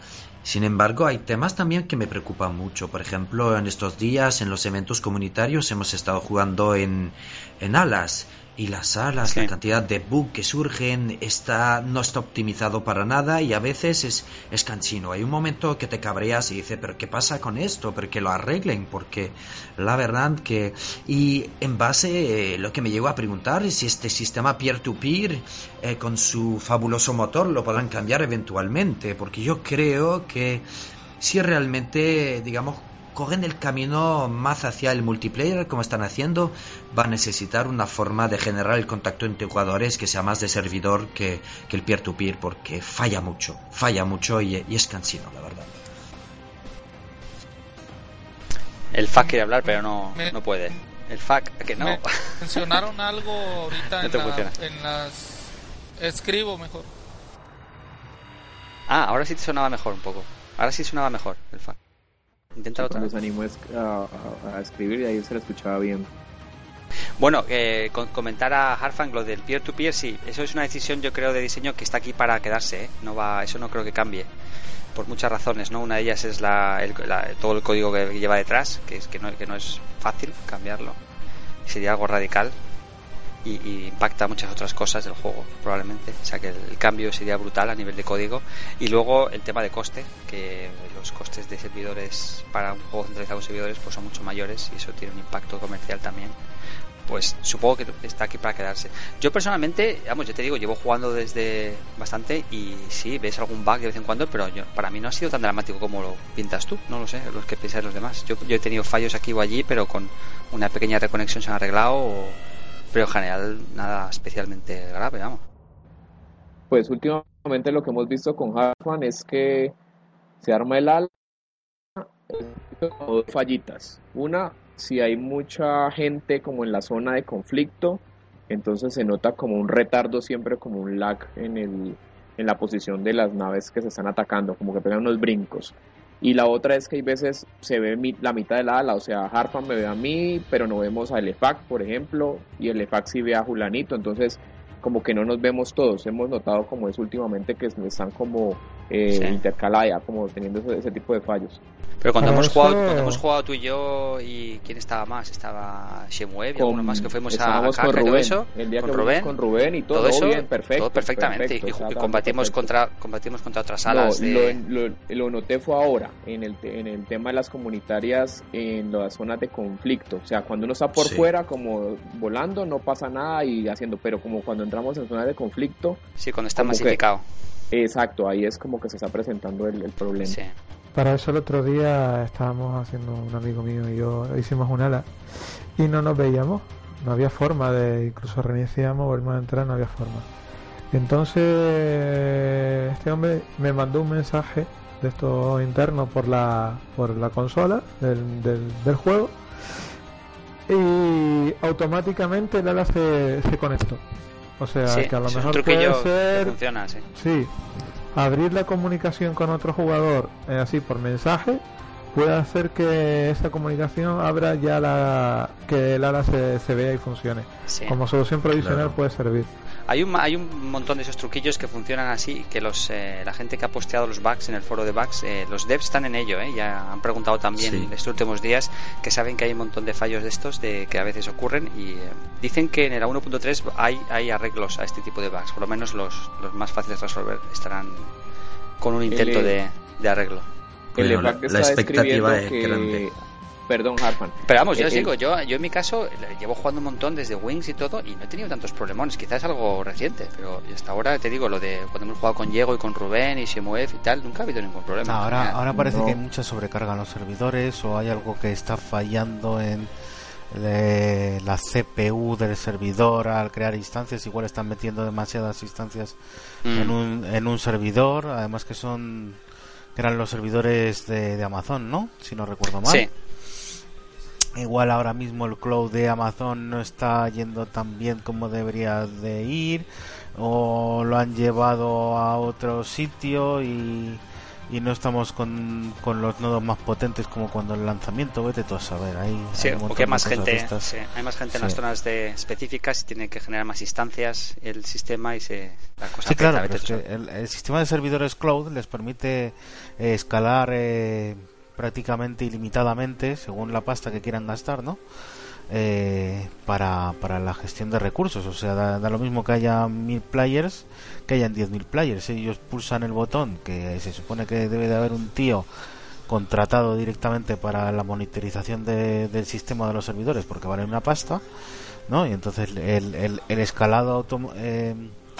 Sin embargo, hay temas también que me preocupan mucho. Por ejemplo, en estos días, en los eventos comunitarios, hemos estado jugando en, en Alas y las salas, la cantidad de bugs que surgen, está, no está optimizado para nada y a veces es, es cansino. Hay un momento que te cabreas y dices, pero ¿qué pasa con esto? Pero que lo arreglen, porque la verdad que... Y en base, eh, lo que me llegó a preguntar es si este sistema peer-to-peer, eh, con su fabuloso motor, lo podrán cambiar eventualmente, porque yo creo que si realmente, digamos, cogen el camino más hacia el multiplayer como están haciendo, va a necesitar una forma de generar el contacto entre jugadores que sea más de servidor que, el peer-to-peer, porque falla mucho, falla mucho y, es cansino, la verdad. El FAC quiere hablar, pero no, no puede. El FAC, que no. mencionaron algo ahorita en, las. Escribo mejor. Ah, ahora sí te sonaba mejor un poco. Ahora sí sonaba mejor el FAC. Intenta otra. Los animó a, a, escribir y ahí se le escuchaba bien. Bueno, eh, comentar a Harfang lo del peer-to-peer, sí, eso es una decisión yo creo de diseño que está aquí para quedarse, ¿eh? no va, eso no creo que cambie, por muchas razones, ¿no? Una de ellas es la, todo el código que lleva detrás, que es que no, que no es fácil cambiarlo, sería algo radical, y, impacta muchas otras cosas del juego, probablemente. O sea que el, cambio sería brutal a nivel de código. Y luego el tema de coste, que los costes de servidores para un juego centralizado con servidores pues son mucho mayores y eso tiene un impacto comercial también. Pues supongo que está aquí para quedarse. Yo personalmente, vamos, yo te digo, llevo jugando desde bastante y sí, ves algún bug de vez en cuando, pero yo, para mí no ha sido tan dramático como lo pintas tú, no lo sé, los que piensan los demás. Yo, yo he tenido fallos aquí o allí, pero con una pequeña reconexión se han arreglado o, pero en general nada especialmente grave, vamos. Pues últimamente lo que hemos visto con Harfan es que se arma el ala dos fallitas. Una, si hay mucha gente como en la zona de conflicto, entonces se nota como un retardo siempre, como un lag en, el, en la posición de las naves que se están atacando, como que pegan unos brincos. Y la otra es que hay veces se ve la mitad del ala, o sea, Harpan me ve a mí, pero no vemos a Elefac, por ejemplo, y Elefac sí ve a Julanito, entonces como que no nos vemos todos. Hemos notado como es últimamente que están como eh, intercaladas, como teniendo ese tipo de fallos. Pero cuando hemos, jugado, cuando hemos jugado tú y yo, ¿y quién estaba más? Estaba Shemuev y alguno más que fuimos a, a con Rubén. Eso, el día con que Rubén, con Rubén y todo, todo eso, bien, perfecto. Todo perfectamente. y, combatimos, Contra, combatimos contra otras salas. Lo, lo, noté fue ahora, en el, en el tema de las comunitarias en las zonas de conflicto. O sea, cuando uno está por fuera, como volando, no pasa nada y haciendo, pero como cuando entramos en zonas de conflicto. Sí, cuando está masificado. exacto, ahí es como que se está presentando el, el problema. Sí. Para eso el otro día estábamos haciendo un amigo mío y yo hicimos un ala y no nos veíamos, no había forma de, incluso reiniciamos, volvimos a entrar, no había forma. Entonces este hombre me mandó un mensaje de esto interno por la por la consola del, del, juego y automáticamente el ala se, se conectó. O sea, que a lo mejor puede ser... funciona, sí. Sí, abrir la comunicación con otro jugador eh, así por mensaje puede hacer que esa comunicación abra ya la que el ala se, se vea y funcione. Como solución provisional puede servir. Hay un, hay un montón de esos truquillos que funcionan así, que los eh, la gente que ha posteado los bugs en el foro de bugs, eh, los devs están en ello, ya han preguntado también en estos últimos días que saben que hay un montón de fallos de estos de que a veces ocurren y dicen que en el 1.3 hay, hay arreglos a este tipo de bugs, por lo menos los, los más fáciles de resolver estarán con un intento de, de, arreglo. la, expectativa es grande. Perdón, Harpan. Pero vamos, yo os digo, yo, yo en mi caso llevo jugando un montón desde Wings y todo y no he tenido tantos problemones. Quizás es algo reciente, pero hasta ahora te digo, lo de cuando hemos jugado con Diego y con Rubén y Shemuev y tal, nunca ha habido ningún problema. ahora, ahora parece que hay mucha sobrecarga en los servidores o hay algo que está fallando en la CPU del servidor al crear instancias igual están metiendo demasiadas instancias en, mm. un, en un servidor además que son eran los servidores de, Amazon no si no recuerdo mal sí. Igual ahora mismo el cloud de Amazon no está yendo tan bien como debería de ir o lo han llevado a otro sitio y y no estamos con, con, los nodos más potentes como cuando el lanzamiento vete todo a saber ahí sí, porque hay más gente hay más gente en las zonas de específicas y tiene que generar más instancias el sistema y se la cosa sí claro el, sistema de servidores cloud les permite eh, escalar eh, prácticamente ilimitadamente según la pasta que quieran gastar no eh, para, para la gestión de recursos. O sea, da, lo mismo que haya mil players que hayan diez mil players. Ellos pulsan el botón que se supone que debe de haber un tío contratado directamente para la monitorización del sistema de los servidores porque vale una pasta, ¿no? Y entonces el, el, escalado eh,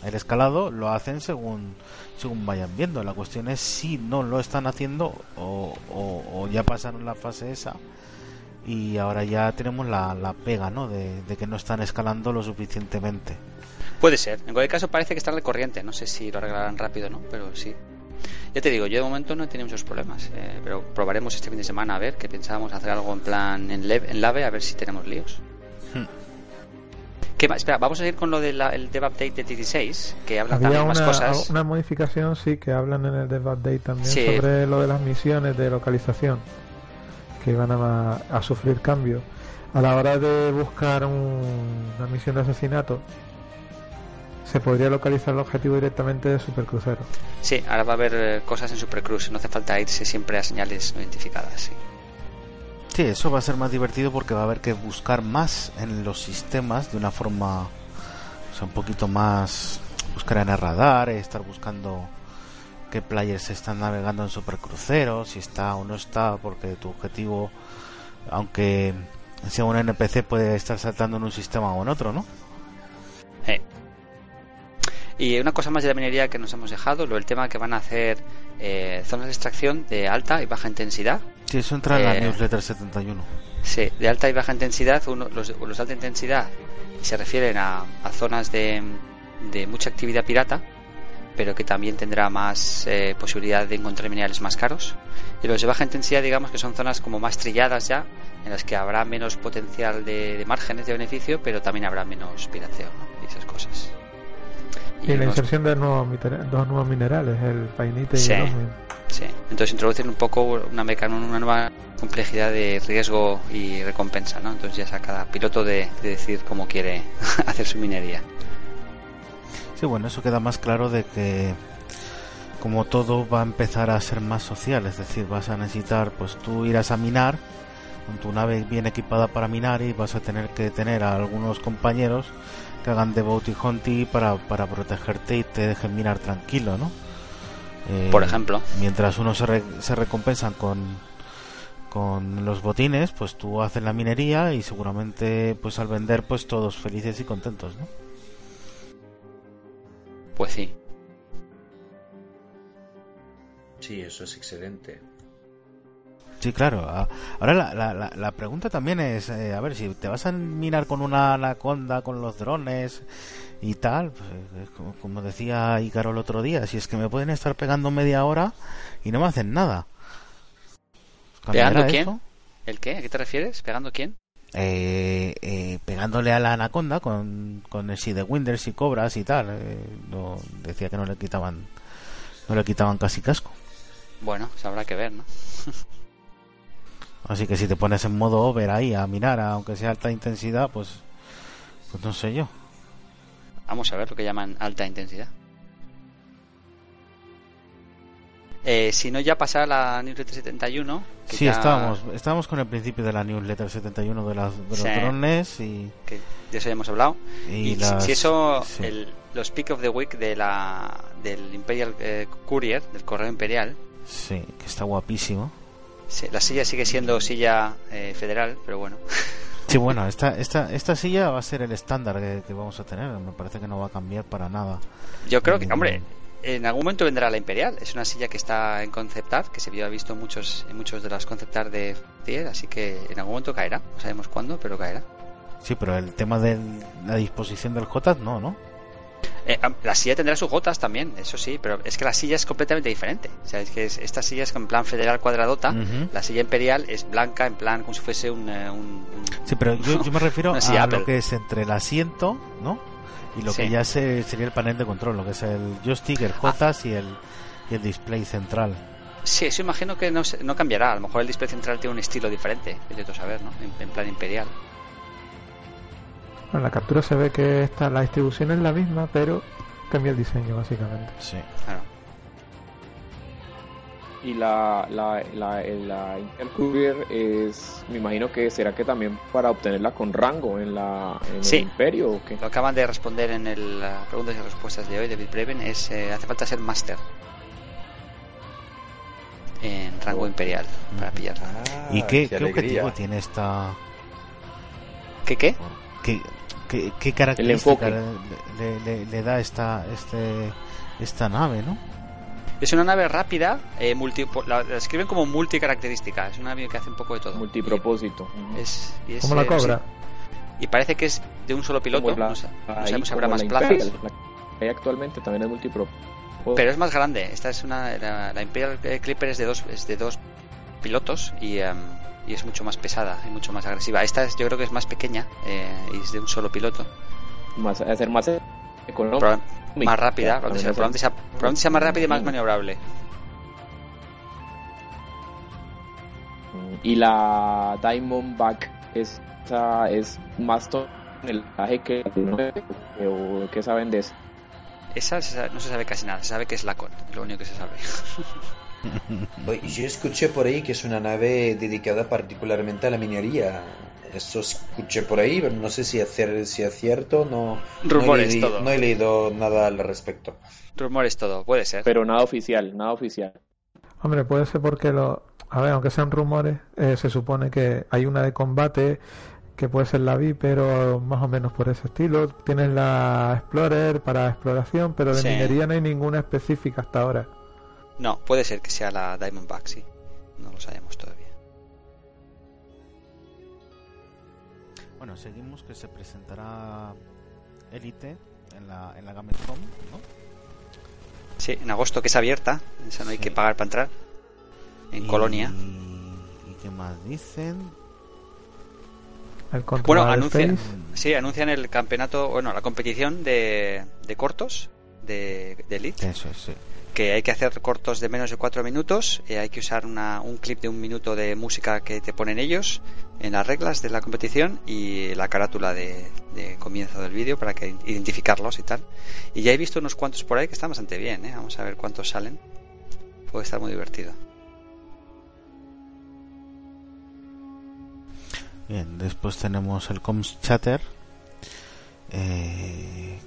el escalado lo hacen según según vayan viendo. La cuestión es si no lo están haciendo o, o ya pasaron la fase esa y ahora ya tenemos la, la pega, ¿no? De, que no están escalando lo suficientemente. Puede ser. En cualquier caso parece que está de corriente. No sé si lo arreglarán rápido, ¿no? Pero sí. Ya te digo, yo de momento no he tenido muchos problemas, eh, pero probaremos este fin de semana a ver que pensábamos hacer algo en plan en, en Lave a ver si tenemos líos. Hmm. ¿Qué más? Espera, vamos a ir con lo del dev update de 16, que habla también una, más cosas. Una modificación, sí, que hablan en el dev update también sobre lo de las misiones de localización que van a, sufrir cambios. A la hora de buscar una misión de asesinato, se podría localizar el objetivo directamente de Supercrucero. Sí, ahora va a haber eh, cosas en Supercruise, no hace falta irse siempre a señales no identificadas. Sí. Sí, eso va a ser más divertido porque va a haber que buscar más en los sistemas de una forma un poquito más buscar en el radar, estar buscando qué players están navegando en supercrucero, si está o no está, porque tu objetivo, aunque sea un NPC, puede estar saltando en un sistema o en otro, ¿no? Y una cosa más de la minería que nos hemos dejado, lo el tema que van a hacer eh, zonas de extracción de alta y baja intensidad. Sí, eso entra en la eh, newsletter 71. Sí, de alta y baja intensidad, uno, los, de alta intensidad se refieren a, a zonas de, de mucha actividad pirata, pero que también tendrá más eh, posibilidad de encontrar minerales más caros. Y los de baja intensidad, digamos que son zonas como más trilladas ya, en las que habrá menos potencial de, márgenes de beneficio, pero también habrá menos pirateo y esas cosas. Y, la inserción de nuevos, dos nuevos minerales, el painite y el Sí, entonces introducen un poco una una nueva complejidad de riesgo y recompensa, ¿no? Entonces ya es a cada piloto de, de decir cómo quiere hacer su minería. Sí, bueno, eso queda más claro de que como todo va a empezar a ser más social, es decir, vas a necesitar, pues tú irás a minar con tu nave bien equipada para minar y vas a tener que tener a algunos compañeros que hagan de bounty hunting para, para protegerte y te dejen minar tranquilo, ¿no? Eh, Por ejemplo. Mientras unos se, se recompensan con, con los botines, pues tú haces la minería y seguramente pues al vender pues todos felices y contentos, ¿no? Pues sí. Sí, eso es excelente. Sí, claro. Ahora la, la, la pregunta también es, eh, a ver, si te vas a mirar con una anaconda, con los drones y tal, pues, eh, como, decía Ícaro el otro día, si es que me pueden estar pegando media hora y no me hacen nada. ¿Pegando quién? ¿El qué? ¿A qué te refieres? ¿Pegando quién? eh, eh, pegándole a la anaconda con, con el de Winders y cobras y tal. Eh, decía que no le quitaban no le quitaban casi casco. Bueno, se habrá que ver, ¿no? Así que si te pones en modo over ahí a mirar, aunque sea alta intensidad, pues, pues no sé yo. Vamos a ver lo que llaman alta intensidad. Eh, si no, ya pasar a la newsletter 71. sí, estábamos, estábamos con el principio de la newsletter 71 de, las, los drones y. Que de eso ya hemos hablado. Y, si, eso, los pick of the week de la, del Imperial eh, Courier, del correo imperial. Sí, que está guapísimo. Sí, la silla sigue siendo silla eh, federal, pero bueno. Sí, bueno, esta, esta, esta silla va a ser el estándar que, vamos a tener. Me parece que no va a cambiar para nada. Yo creo que, hombre, en algún momento vendrá la Imperial. Es una silla que está en concept art, que se había visto en muchos, en muchos de las concept art de Tier, así que en algún momento caerá. No sabemos cuándo, pero caerá. Sí, pero el tema de la disposición del JOTAS no, ¿no? Eh, la silla tendrá sus gotas también, eso sí, pero es que la silla es completamente diferente. O sea, es que esta silla es en plan federal cuadradota, la silla imperial es blanca, en plan como si fuese un. Eh, sí, pero yo, me refiero a lo que es entre el asiento, ¿no? Y lo que ya se, sería el panel de control, lo que es el joystick, el JOTAS y, el, y el display central. Sí, eso imagino que no, no cambiará. A lo mejor el display central tiene un estilo diferente, de saber, ¿no? en plan imperial. En la captura se ve que está, la distribución es la misma, pero cambia el diseño básicamente. Sí, claro. Y la, la, la, la Intel Courier es, me imagino que será que también para obtenerla con rango en, la, en el Imperio o qué? Lo acaban de responder en el, las preguntas y respuestas de hoy, David Breven, es eh, hace falta ser Master en rango oh. imperial para pillarla. Ah, ¿Y qué, qué, objetivo tiene esta? ¿Qué qué? ¿Qué, qué, qué característica le, le, da esta, este, esta nave, no? Es una nave rápida, eh, multi, la, escriben como multicaracterística, es una nave que hace un poco de todo. Multipropósito. Es, como la eh, cobra. Y parece que es de un solo piloto, no, sabemos si habrá más plazas. Hay actualmente también es multipropósito. Pero es más grande, esta es una, la, Imperial Clipper es de dos, es de dos pilotos y... Em, y es mucho más pesada y mucho más agresiva. Esta es, yo creo que es más pequeña eh, y es de un solo piloto. Más, ser más económica. Más rápida, probablemente sea, sea, más rápida y más maniobrable. Y la Diamondback es, es más tonelaje que o ¿qué saben de eso? Esa no se sabe casi nada, se sabe que es la CON, lo único que se sabe. Yo escuché por ahí que es una nave dedicada particularmente a la minería. Eso escuché por ahí, pero no sé si, hacer, si es cierto. No, Rumores no, he, todo. no he leído nada al respecto. Rumores todo, puede ser. Pero nada oficial, nada oficial. Hombre, puede ser porque lo. A ver, aunque sean rumores, eh, se supone que hay una de combate que puede ser la vi, pero más o menos por ese estilo. Tienes la Explorer para exploración, pero de minería no hay ninguna específica hasta ahora. No, puede ser que sea la Diamondback, sí. No lo sabemos todavía. Bueno, seguimos que se presentará Elite en la, en la Gamescom, ¿no? Sí, en agosto que es abierta, esa no hay que pagar para entrar. En Colonia. ¿Y qué más dicen? bueno, anuncian, sí, anuncian el campeonato, bueno, la competición de, de cortos de, de Elite. Eso sí que hay que hacer cortos de menos de cuatro minutos, y hay que usar un clip de un minuto de música que te ponen ellos en las reglas de la competición y la carátula de, comienzo del vídeo para que identificarlos y tal. Y ya he visto unos cuantos por ahí que están bastante bien, ¿eh? vamos a ver cuántos salen. Puede estar muy divertido. Bien, después tenemos el Coms Chatter. Eh,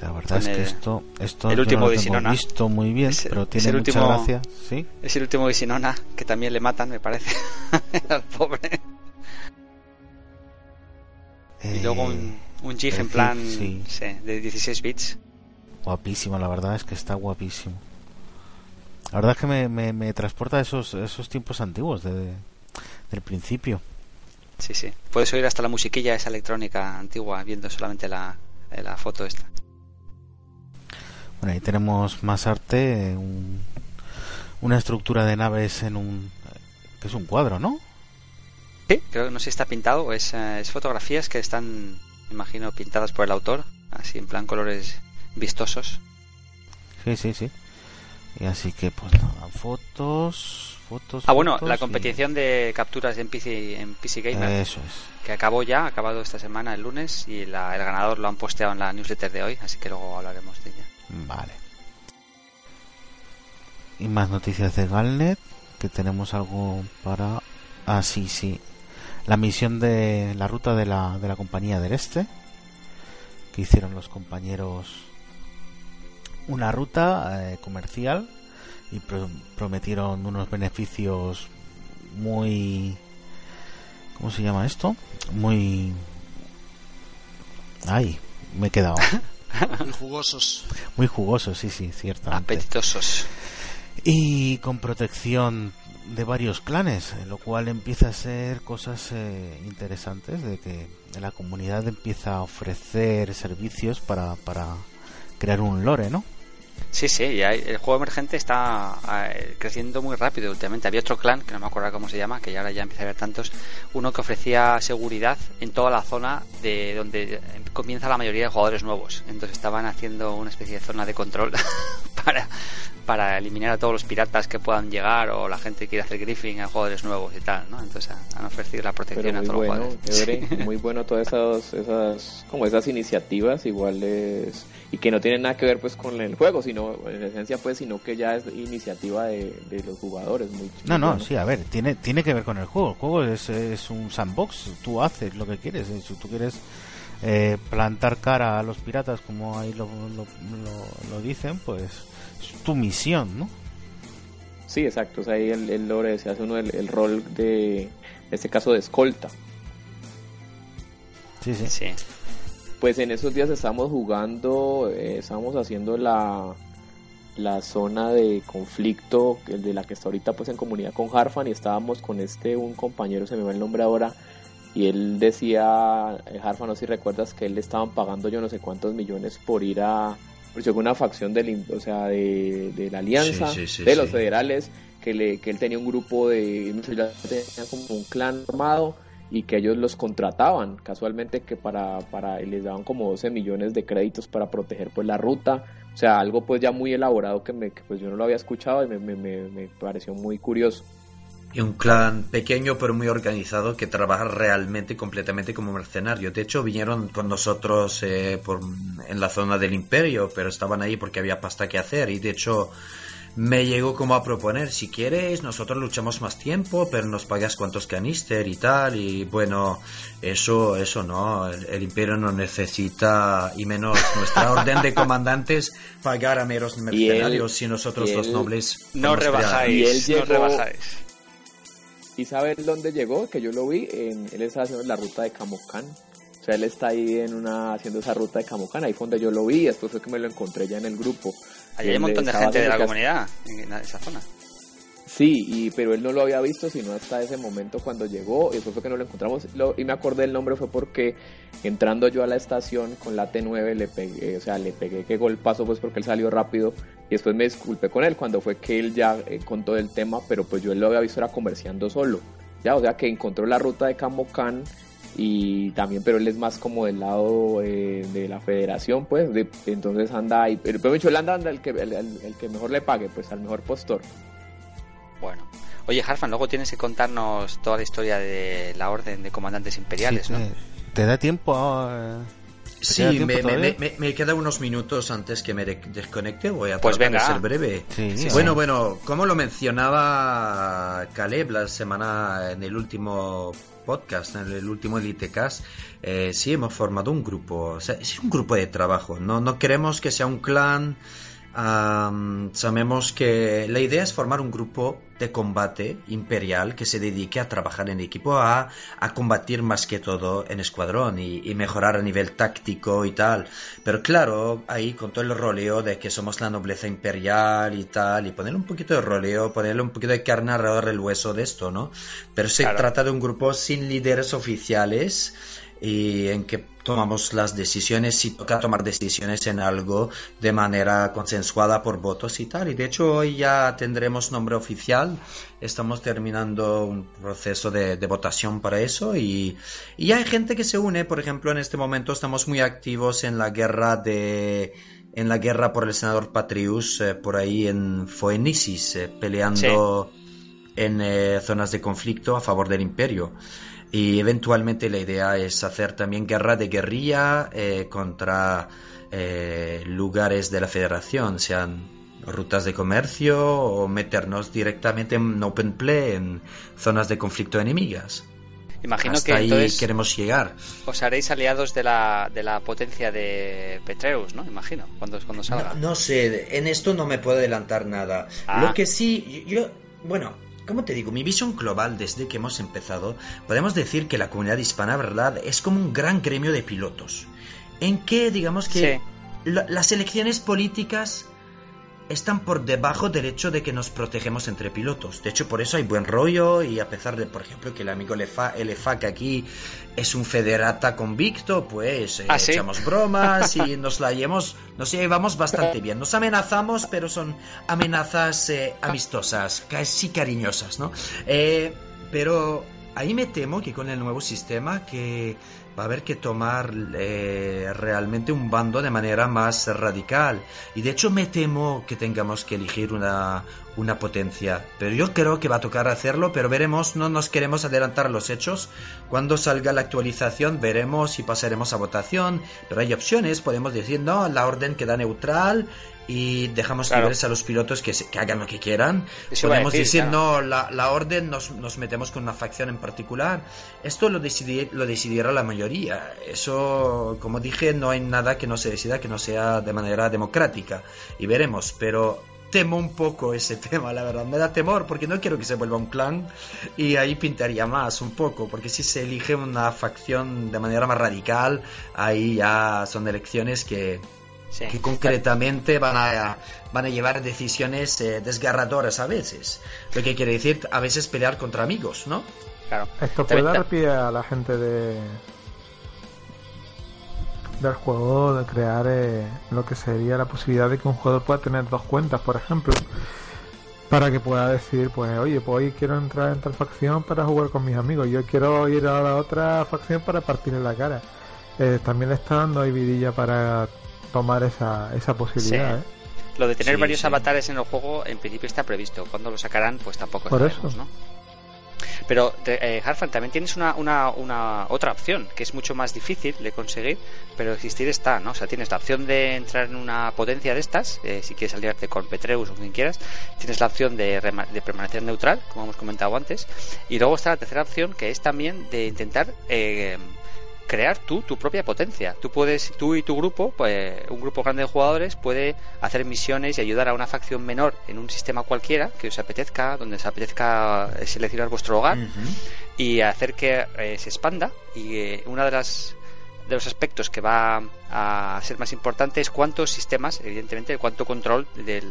la verdad es que esto, esto el último no lo visto muy bien, pero tiene mucha último, gracia. ¿sí? Es el último de Sinona, que también le matan, me parece, al pobre. y luego un, un GIF en plan de 16 bits. Guapísimo, la verdad es que está guapísimo. La verdad es que me, me, me transporta a esos, esos tiempos antiguos de, del principio. Sí, sí. Puedes oír hasta la musiquilla esa electrónica antigua viendo solamente la, la foto esta. Bueno, ahí tenemos más arte, una estructura de naves en un... es un cuadro, ¿no? Sí, creo que no sé si está pintado es, eh, es fotografías que están, imagino, pintadas por el autor, así en plan colores vistosos. Sí, sí, sí. Y así que, pues nada, fotos, fotos. Ah, bueno, la competición de capturas en PC, en PC Gamer. Eso es. Que acabó ya, ha acabado esta semana, el lunes, y la, el ganador lo han posteado en la newsletter de hoy, así que luego hablaremos de ella. Vale. Y más noticias de Galnet, que tenemos algo para... Ah, sí, sí. La misión de la ruta de la, de la compañía del Este, que hicieron los compañeros una ruta eh, comercial y prometieron unos beneficios muy... ¿Cómo se llama esto? Muy... Ay, me he quedado. Muy jugosos. Muy jugosos, sí, sí, cierto. Apetitosos. Y con protección de varios clanes, lo cual empieza a ser cosas eh, interesantes de que la comunidad empieza a ofrecer servicios para, para crear un lore, ¿no? Sí, sí, el juego emergente está eh, creciendo muy rápido últimamente. Había otro clan, que no me acuerdo cómo se llama, que ahora ya empieza a haber tantos, uno que ofrecía seguridad en toda la zona de donde comienza la mayoría de jugadores nuevos. Entonces estaban haciendo una especie de zona de control para, para eliminar a todos los piratas que puedan llegar o la gente que quiere hacer griffing a jugadores nuevos y tal, ¿no? Entonces han ofrecido la protección a todos los jugadores. muy bueno todas esas, esas, como esas iniciativas, iguales y que no tienen nada que ver pues con el juego, sino en esencia pues, sino que ya es iniciativa de, los jugadores. Muy, no, no, sí, a ver, tiene, tiene que ver con el juego. El juego es, es un sandbox, tú haces lo que quieres, si tú quieres eh, plantar cara a los piratas como ahí lo, lo, lo dicen, pues tu misión, ¿no? Sí, exacto. O sea, ahí el, el lore se hace uno el, rol de, en este caso, de escolta. Sí, sí. sí. Pues en esos días estamos jugando, eh, estamos haciendo la, la zona de conflicto, el de la que está ahorita pues en comunidad con Harfan y estábamos con este, un compañero, se me va el nombre ahora, y él decía, eh, Harfan, no sé si recuerdas que él le estaban pagando yo no sé cuántos millones por ir a, por una facción del, o sea, de, la alianza de los federales, que, le, que él tenía un grupo de, tenía como un clan armado y que ellos los contrataban casualmente que para, para les daban como 12 millones de créditos para proteger pues la ruta o sea algo pues ya muy elaborado que, me, pues yo no lo había escuchado y me, me, me pareció muy curioso y un clan pequeño pero muy organizado que trabaja realmente completamente como mercenario. De hecho, vinieron con nosotros eh, en la zona del imperio, pero estaban ahí porque había pasta que hacer. Y de hecho, me llegó como a proponer, si quieres, nosotros luchamos más tiempo, pero nos pagas cuantos canister y tal. Y bueno, eso, eso no, el, imperio no necesita, y menos nuestra orden de comandantes, pagar a meros mercenarios si nosotros los nobles... No rebajáis, no rebajáis. ¿Y sabes dónde llegó? Que yo lo vi, en, él está haciendo la ruta de Camocán. O sea, él está ahí en una, haciendo esa ruta de Camocán, ahí fue donde yo lo vi, después fue que me lo encontré ya en el grupo. Ahí hay un montón de gente de la comunidad en esa zona. Sí, y, pero él no lo había visto sino hasta ese momento cuando llegó y después fue que no lo encontramos. y me acordé el nombre fue porque entrando yo a la estación con la T9 le pegué, o sea, le pegué que golpazo pues porque él salió rápido y después me disculpé con él cuando fue que él ya eh, contó el tema, pero pues yo él lo había visto era comerciando solo. Ya, o sea, que encontró la ruta de Camocán y también, pero él es más como del lado eh, de la federación, pues, entonces anda ahí, pero, pero él anda, anda el, que, el que mejor le pague, pues al mejor postor. Bueno. Oye, Harfan, luego tienes que contarnos toda la historia de la Orden de Comandantes Imperiales, ¿no? ¿Te da tiempo a... Sí, me, me, me, queda unos minutos antes que me desconecte. Voy a pues venga. ser breve. bueno, bueno, como lo mencionaba Caleb la semana en el último podcast, en el último Elitecast, eh, sí hemos formado un grupo. O sea, es un grupo de trabajo. No, no queremos que sea un clan sabemos que la idea es formar un grupo de combate imperial que se dedique a trabajar en equipo, a, a combatir más que todo en escuadrón y, mejorar a nivel táctico y tal. Pero claro, ahí con todo el roleo de que somos la nobleza imperial y tal, y poner un poquito de roleo, ponerle un poquito de carne alrededor del hueso de esto, ¿no? Pero se trata de un grupo sin líderes oficiales y en que tomamos las decisiones, si toca tomar decisiones en algo de manera consensuada por votos y tal. Y de hecho hoy ya tendremos nombre oficial, estamos terminando un proceso de, votación para eso y, y hay gente que se une, por ejemplo en este momento estamos muy activos en la guerra de en la guerra por el senador Patrius eh, por ahí en Foenisis, eh, peleando en eh, zonas de conflicto a favor del imperio y eventualmente la idea es hacer también guerra de guerrilla eh, contra eh, lugares de la federación, sean rutas de comercio o meternos directamente en open play en zonas de conflicto enemigas. Imagino Hasta que ahí queremos llegar. Os haréis aliados de la, de la potencia de Petreus, ¿no? Imagino, cuando, cuando salga. No, sé, en esto no me puedo adelantar nada. Ah. Lo que sí, yo, bueno, como te digo, mi visión global desde que hemos empezado, podemos decir que la comunidad hispana, ¿verdad?, es como un gran gremio de pilotos. En que, digamos que las elecciones políticas están por debajo del hecho de que nos protegemos entre pilotos. De hecho, por eso hay buen rollo y a pesar de, por ejemplo, que el amigo Lefa, que aquí es un federata convicto, pues eh, ¿Ah, echamos bromas y nos la llevamos, nos llevamos bastante bien. Nos amenazamos, pero son amenazas eh, amistosas, casi cariñosas, ¿no? Eh, pero ahí me temo que con el nuevo sistema que va a haber que tomar eh, realmente un bando de manera más radical. Y de hecho me temo que tengamos que elegir una, una potencia. Pero yo creo que va a tocar hacerlo, pero veremos, no nos queremos adelantar los hechos. Cuando salga la actualización veremos y pasaremos a votación. Pero hay opciones, podemos decir, no, la orden queda neutral y dejamos libres a los pilotos que, que, hagan lo que quieran. Podemos decir, no, la, la orden nos, nos, metemos con una facción en particular. Esto lo, decidir, lo decidirá la mayoría. Eso, como dije, no hay nada que no se decida que no sea de manera democrática. Y veremos, pero temo un poco ese tema, la verdad. Me da temor porque no quiero que se vuelva un clan y ahí pintaría más un poco, porque si se elige una facción de manera más radical, ahí ya son elecciones que que concretamente van a, van a llevar decisiones eh, desgarradoras a veces. Lo que quiere decir a veces pelear contra amigos, ¿no? Claro. Esto puede dar pie a la gente de del juego de crear eh, lo que sería la posibilidad de que un jugador pueda tener dos cuentas, por ejemplo, para que pueda decir, pues, oye, pues hoy quiero entrar en tal facción para jugar con mis amigos, yo quiero ir a la otra facción para partirle la cara. Eh, también está dando ahí vidilla para tomar esa, esa posibilidad. ¿eh? Lo de tener varios avatares en el juego en principio está previsto. Cuando lo sacarán, pues tampoco Por eso. ¿no? Pero eh, Harfan, también tienes una, una, una, otra opción que es mucho más difícil de conseguir, pero existir está, ¿no? O sea, tienes la opción de entrar en una potencia de estas, eh, si quieres aliarte con Petreus o quien quieras, tienes la opción de, de, permanecer neutral, como hemos comentado antes, y luego está la tercera opción que es también de intentar eh, crear tú tu propia potencia. Tú puedes, tú y tu grupo, pues, un grupo grande de jugadores puede hacer misiones y ayudar a una facción menor en un sistema cualquiera que os apetezca, donde os apetezca seleccionar vuestro hogar y hacer que eh, se expanda. Y eh, una de las de los aspectos que va a ser más importante es cuántos sistemas, evidentemente, cuánto control de,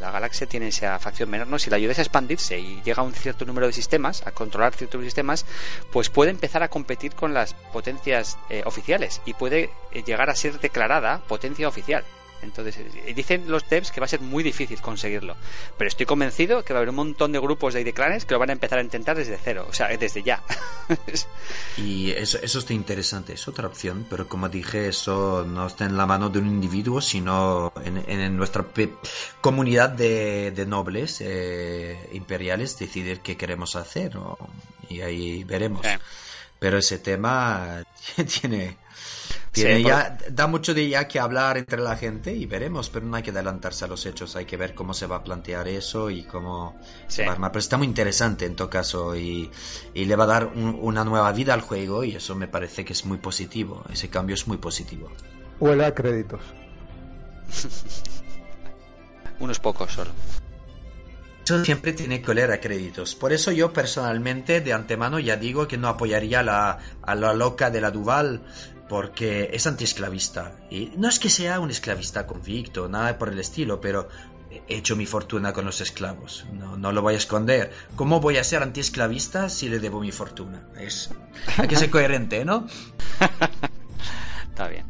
la galaxia tiene esa facción menor. ¿no? Si la ayuda a expandirse y llega a un cierto número de sistemas, a controlar ciertos sistemas, pues puede empezar a competir con las potencias eh, oficiales y puede eh, llegar a ser declarada potencia oficial. Entonces, eh, dicen los devs que va a ser muy difícil conseguirlo. Pero estoy convencido que va a haber un montón de grupos de clanes que lo van a empezar a intentar desde cero, o sea, desde ya. y eso, eso está interesante, es otra opción, pero como dije, eso no está en la mano de un individuo, sino en, nuestra comunidad de, nobles eh, imperiales decidir qué queremos hacer, y ahí veremos. Pero ese tema tiene ya, da mucho de ya que hablar entre la gente y veremos, pero no hay que adelantarse a los hechos, hay que ver cómo se va a plantear eso y cómo se va a armar. Pero está muy interesante en todo caso y, le va a dar una nueva vida al juego y eso me parece que es muy positivo, ese cambio es muy positivo. Huele a créditos. Unos pocos solo. Eso siempre tiene que oler a créditos. Por eso yo personalmente de antemano ya digo que no apoyaría la, a la loca de la Duval porque es antiesclavista. Y no es que sea un esclavista convicto, nada por el estilo, pero he hecho mi fortuna con los esclavos. No, no lo voy a esconder. ¿Cómo voy a ser antiesclavista si le debo mi fortuna? Es, hay que ser coherente, ¿no? Está bien.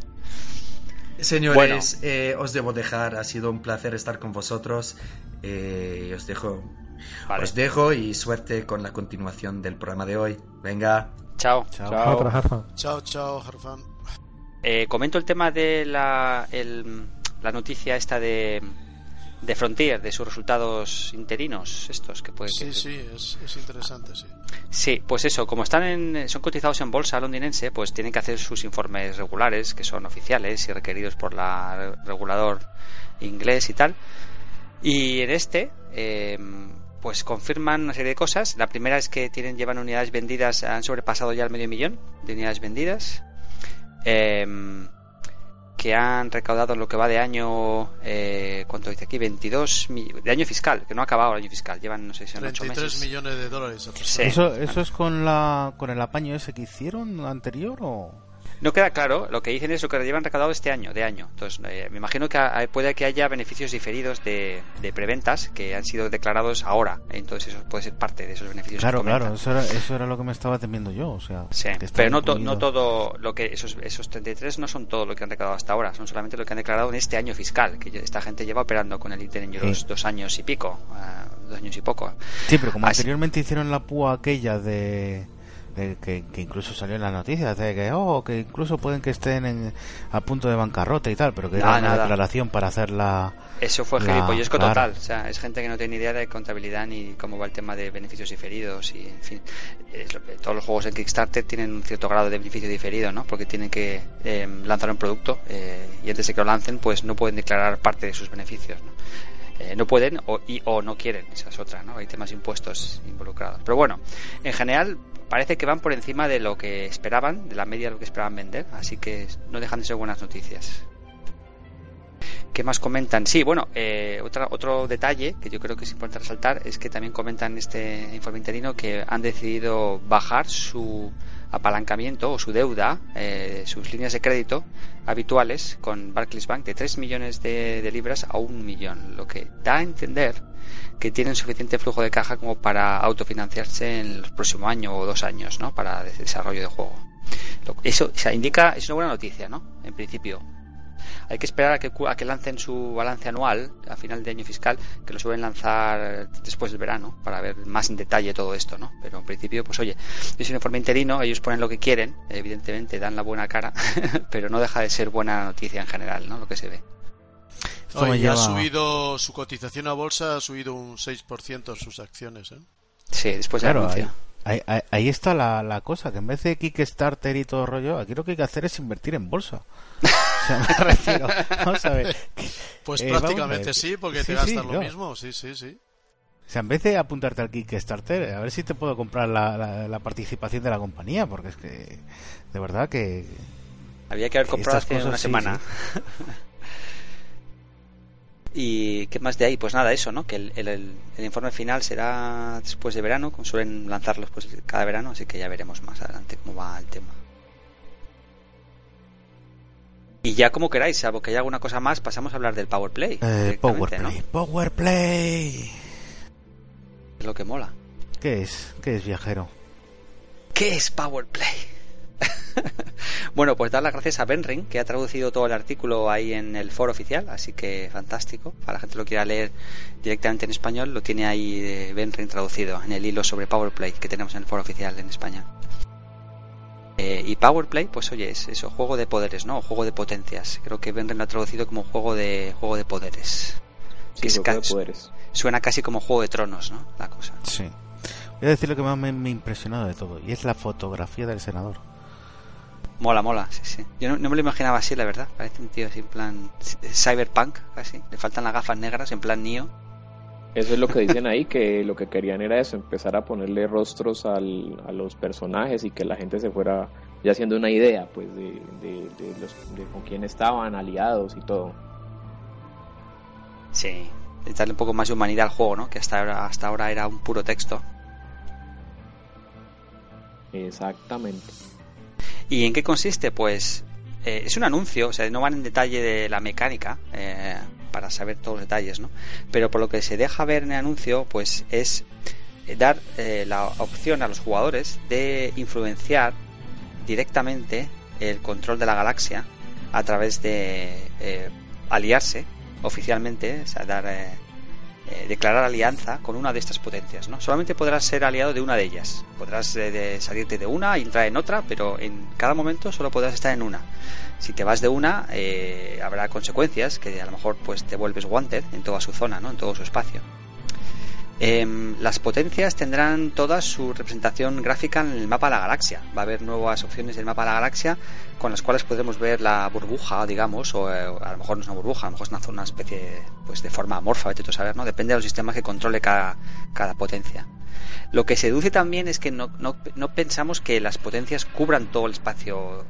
Señores, eh, os debo dejar. Ha sido un placer estar con vosotros. Eh, os dejo. Os dejo y suerte con la continuación del programa de hoy. Venga. Chao. Chao. Chao, chao, Harfan. Eh, comento el tema de la, la noticia esta de, de Frontier, de sus resultados interinos, estos que pueden... Sí, sí, es, interesante, sí. Sí, pues eso, como están en, son cotizados en bolsa londinense, pues tienen que hacer sus informes regulares, que son oficiales y requeridos por la regulador inglés y tal. Y en este, eh, pues confirman una serie de cosas. La primera es que tienen llevan unidades vendidas, han sobrepasado ya el medio millón de unidades vendidas. Em, que han recaudado lo que va de año, eh, ¿cuánto dice aquí? 22 de año fiscal, que no ha acabado el año fiscal, llevan no sé si son 33 millones de dólares. ¿Eso, ¿Eso es con, la, con el apaño ese que hicieron anterior o...? No queda claro, lo que dicen es lo que llevan recaudado este año, de año. Entonces, eh, me imagino que puede que haya beneficios diferidos de, preventas que han sido declarados ahora. Entonces, eso puede ser parte de esos beneficios. Claro, claro, eso era, eso era lo que me estaba temiendo yo. O sea, sí, pero no, no todo lo que. Esos, esos 33 no son todo lo que han recaudado hasta ahora, son solamente lo que han declarado en este año fiscal, que esta gente lleva operando con el Intel los dos años y pico, uh, dos años y poco. Sí, pero como anteriormente hicieron la púa aquella de que, incluso salió en las noticias de que oh que incluso pueden que estén a punto de bancarrota y tal pero que era una declaración para hacer la eso fue gilipollesco total o sea es gente que no tiene ni idea de contabilidad ni cómo va el tema de beneficios diferidos y en fin todos los juegos en Kickstarter tienen un cierto grado de beneficio diferido no porque tienen que eh, lanzar un producto eh, y antes de que lo lancen pues no pueden declarar parte de sus beneficios ¿no? Eh, no pueden o, y, o no quieren, esa es otra, ¿no? Hay temas impuestos involucrados. Pero bueno, en general parece que van por encima de lo que esperaban, de la media de lo que esperaban vender, así que no dejan de ser buenas noticias. ¿Qué más comentan? Sí, bueno, eh, otra, otro detalle que yo creo que es importante resaltar es que también comentan en este informe interino que han decidido bajar su apalancamiento o su deuda, eh, sus líneas de crédito habituales con Barclays Bank de 3 millones de, libras a 1 millón, lo que da a entender que tienen suficiente flujo de caja como para autofinanciarse en el próximo año o dos años, ¿no? Para desarrollo de juego. Eso o sea, indica, es una buena noticia, ¿no? En principio, hay que esperar a que, a que lancen su balance anual a final de año fiscal, que lo suelen lanzar después del verano, para ver más en detalle todo esto, ¿no? Pero en principio, pues oye, es un informe interino, ellos ponen lo que quieren, evidentemente dan la buena cara, pero no deja de ser buena noticia en general, ¿no? Lo que se ve. Hoy ha subido su cotización a bolsa, ha subido un 6% sus acciones, ¿eh? Sí, después de claro, ahí, ahí, está la, la, cosa, que en vez de Kickstarter y todo rollo, aquí lo que hay que hacer es invertir en bolsa. Pues eh, prácticamente sí, porque te gastas lo mismo, sí, sí, sí. O sea, en vez de apuntarte al Kickstarter, a ver si te puedo comprar la, la, participación de la compañía, porque es que, de verdad que... Había que haber comprado hace una semana. ¿Y qué más de ahí? Pues nada, eso, ¿no? Que el, el, informe final será después de verano, como suelen lanzarlos pues cada verano, así que ya veremos más adelante cómo va el tema. Y ya como queráis, salvo que haya alguna cosa más, pasamos a hablar del Power Play. Eh, Power Play, Power Play. Es lo que mola. ¿Qué es? ¿Qué es viajero? ¿Qué es Power Play? bueno, pues dar las gracias a Benring, que ha traducido todo el artículo ahí en el foro oficial, así que fantástico. Para la gente que lo quiera leer directamente en español, lo tiene ahí Benring traducido en el hilo sobre Power Play que tenemos en el foro oficial en España. Eh, y Powerplay, pues oye, es eso, juego de poderes, ¿no? juego de potencias. Creo que Benren lo ha traducido como juego de juego de poderes. Sí, juego de poderes. Suena casi como juego de tronos, ¿no? La cosa. Sí. Voy a decir lo que más me, ha impresionado de todo, y es la fotografía del senador. Mola, mola, sí, sí. Yo no, me lo imaginaba así, la verdad. Parece un tío así en plan cyberpunk, casi. Le faltan las gafas negras, en plan Neo. Eso es lo que dicen ahí, que lo que querían era eso, empezar a ponerle rostros al, a los personajes y que la gente se fuera ya haciendo una idea pues de, los, con quién estaban, aliados y todo. Sí, darle un poco más de humanidad al juego, ¿no? Que hasta ahora, hasta ahora era un puro texto. Exactamente. ¿Y en qué consiste? Pues eh, es un anuncio, o sea, no van en detalle de la mecánica, eh, para saber todos los detalles, ¿no? Pero por lo que se deja ver en el anuncio, pues es eh, dar eh, la opción a los jugadores de influenciar directamente el control de la galaxia a través de eh, aliarse oficialmente, o sea, dar, declarar alianza con una de estas potencias. ¿no? Solamente podrás ser aliado de una de ellas. Podrás salirte de una y entrar en otra, pero en cada momento solo podrás estar en una si te vas de una eh, habrá consecuencias que a lo mejor pues te vuelves wanted en toda su zona, ¿no? en todo su espacio. Em, las potencias tendrán toda su representación gráfica en el mapa de la galaxia. Va a haber nuevas opciones del mapa de la galaxia con las cuales podremos ver la burbuja, digamos, o, eh, a lo mejor no es una burbuja, a lo mejor es una, especie pues, de forma amorfa, vete saber, ¿no? Depende de los sistemas que controle cada, cada potencia. Lo que se también es que no, no, no pensamos que las potencias cubran todo el espacio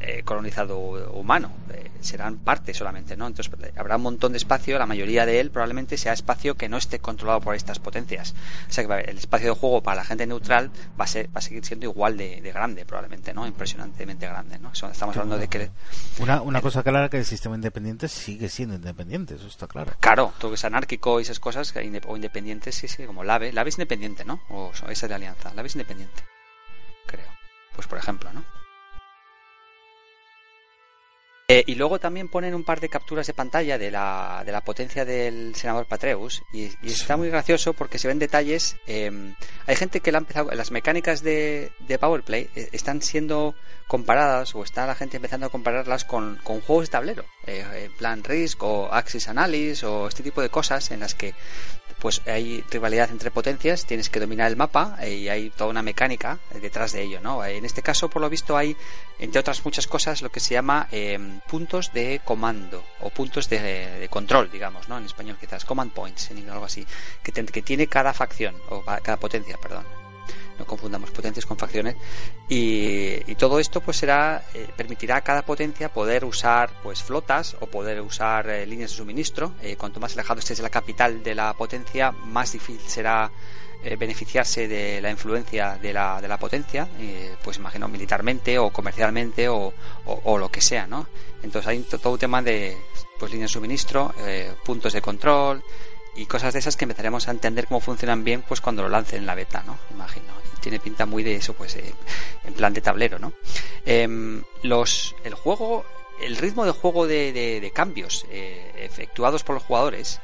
eh, colonizado humano, eh, serán parte solamente, ¿no? Entonces habrá un montón de espacio, la mayoría de él probablemente sea espacio que no esté controlado por estas potencias. O sea que el espacio de juego para la gente neutral va a, ser, va a seguir siendo igual de, grande probablemente, ¿no? Impresionantemente grande, ¿no? estamos hablando de que... Una, una cosa clara que el sistema independiente sigue siendo independiente, eso está claro. Claro, todo que es anárquico y esas cosas, o independiente, sí, sí, como LAVE. LAVE es independiente, ¿no? O esa es la alianza. LAVE es independiente, creo. Pues por ejemplo, ¿no? Eh, y luego también ponen un par de capturas de pantalla de la, de la potencia del senador Patreus y, está muy gracioso porque se ven detalles. Em, hay gente que la ha empezado, las mecánicas de, de Powerplay eh, están siendo comparadas o está la gente empezando a compararlas con, con juegos de tablero, eh, plan Risk o Axis Analysis o este tipo de cosas en las que pues hay rivalidad entre potencias, tienes que dominar el mapa eh, y hay toda una mecánica detrás de ello, ¿no? En este caso, por lo visto, hay, entre otras muchas cosas, lo que se llama em, puntos de comando o puntos de, control, digamos, ¿no? En español quizás, command points, en inglés algo así, que, que tiene cada facción, o cada potencia, perdón no confundamos potencias con facciones y, todo esto pues será eh, permitirá a cada potencia poder usar pues flotas o poder usar eh, líneas de suministro. Eh, cuanto más alejado estés de la capital de la potencia más difícil será beneficiarse de la influencia de la, de la potencia pues imagino militarmente o comercialmente o, o, lo que sea no entonces hay todo un tema de pues líneas de suministro puntos de control y cosas de esas que empezaremos a entender cómo funcionan bien pues cuando lo lancen en la beta, ¿no? Imagino. tiene pinta muy de eso, pues eh, en plan de tablero, ¿no? Em, los, el juego, el ritmo de juego de, cambios eh, efectuados por los jugadores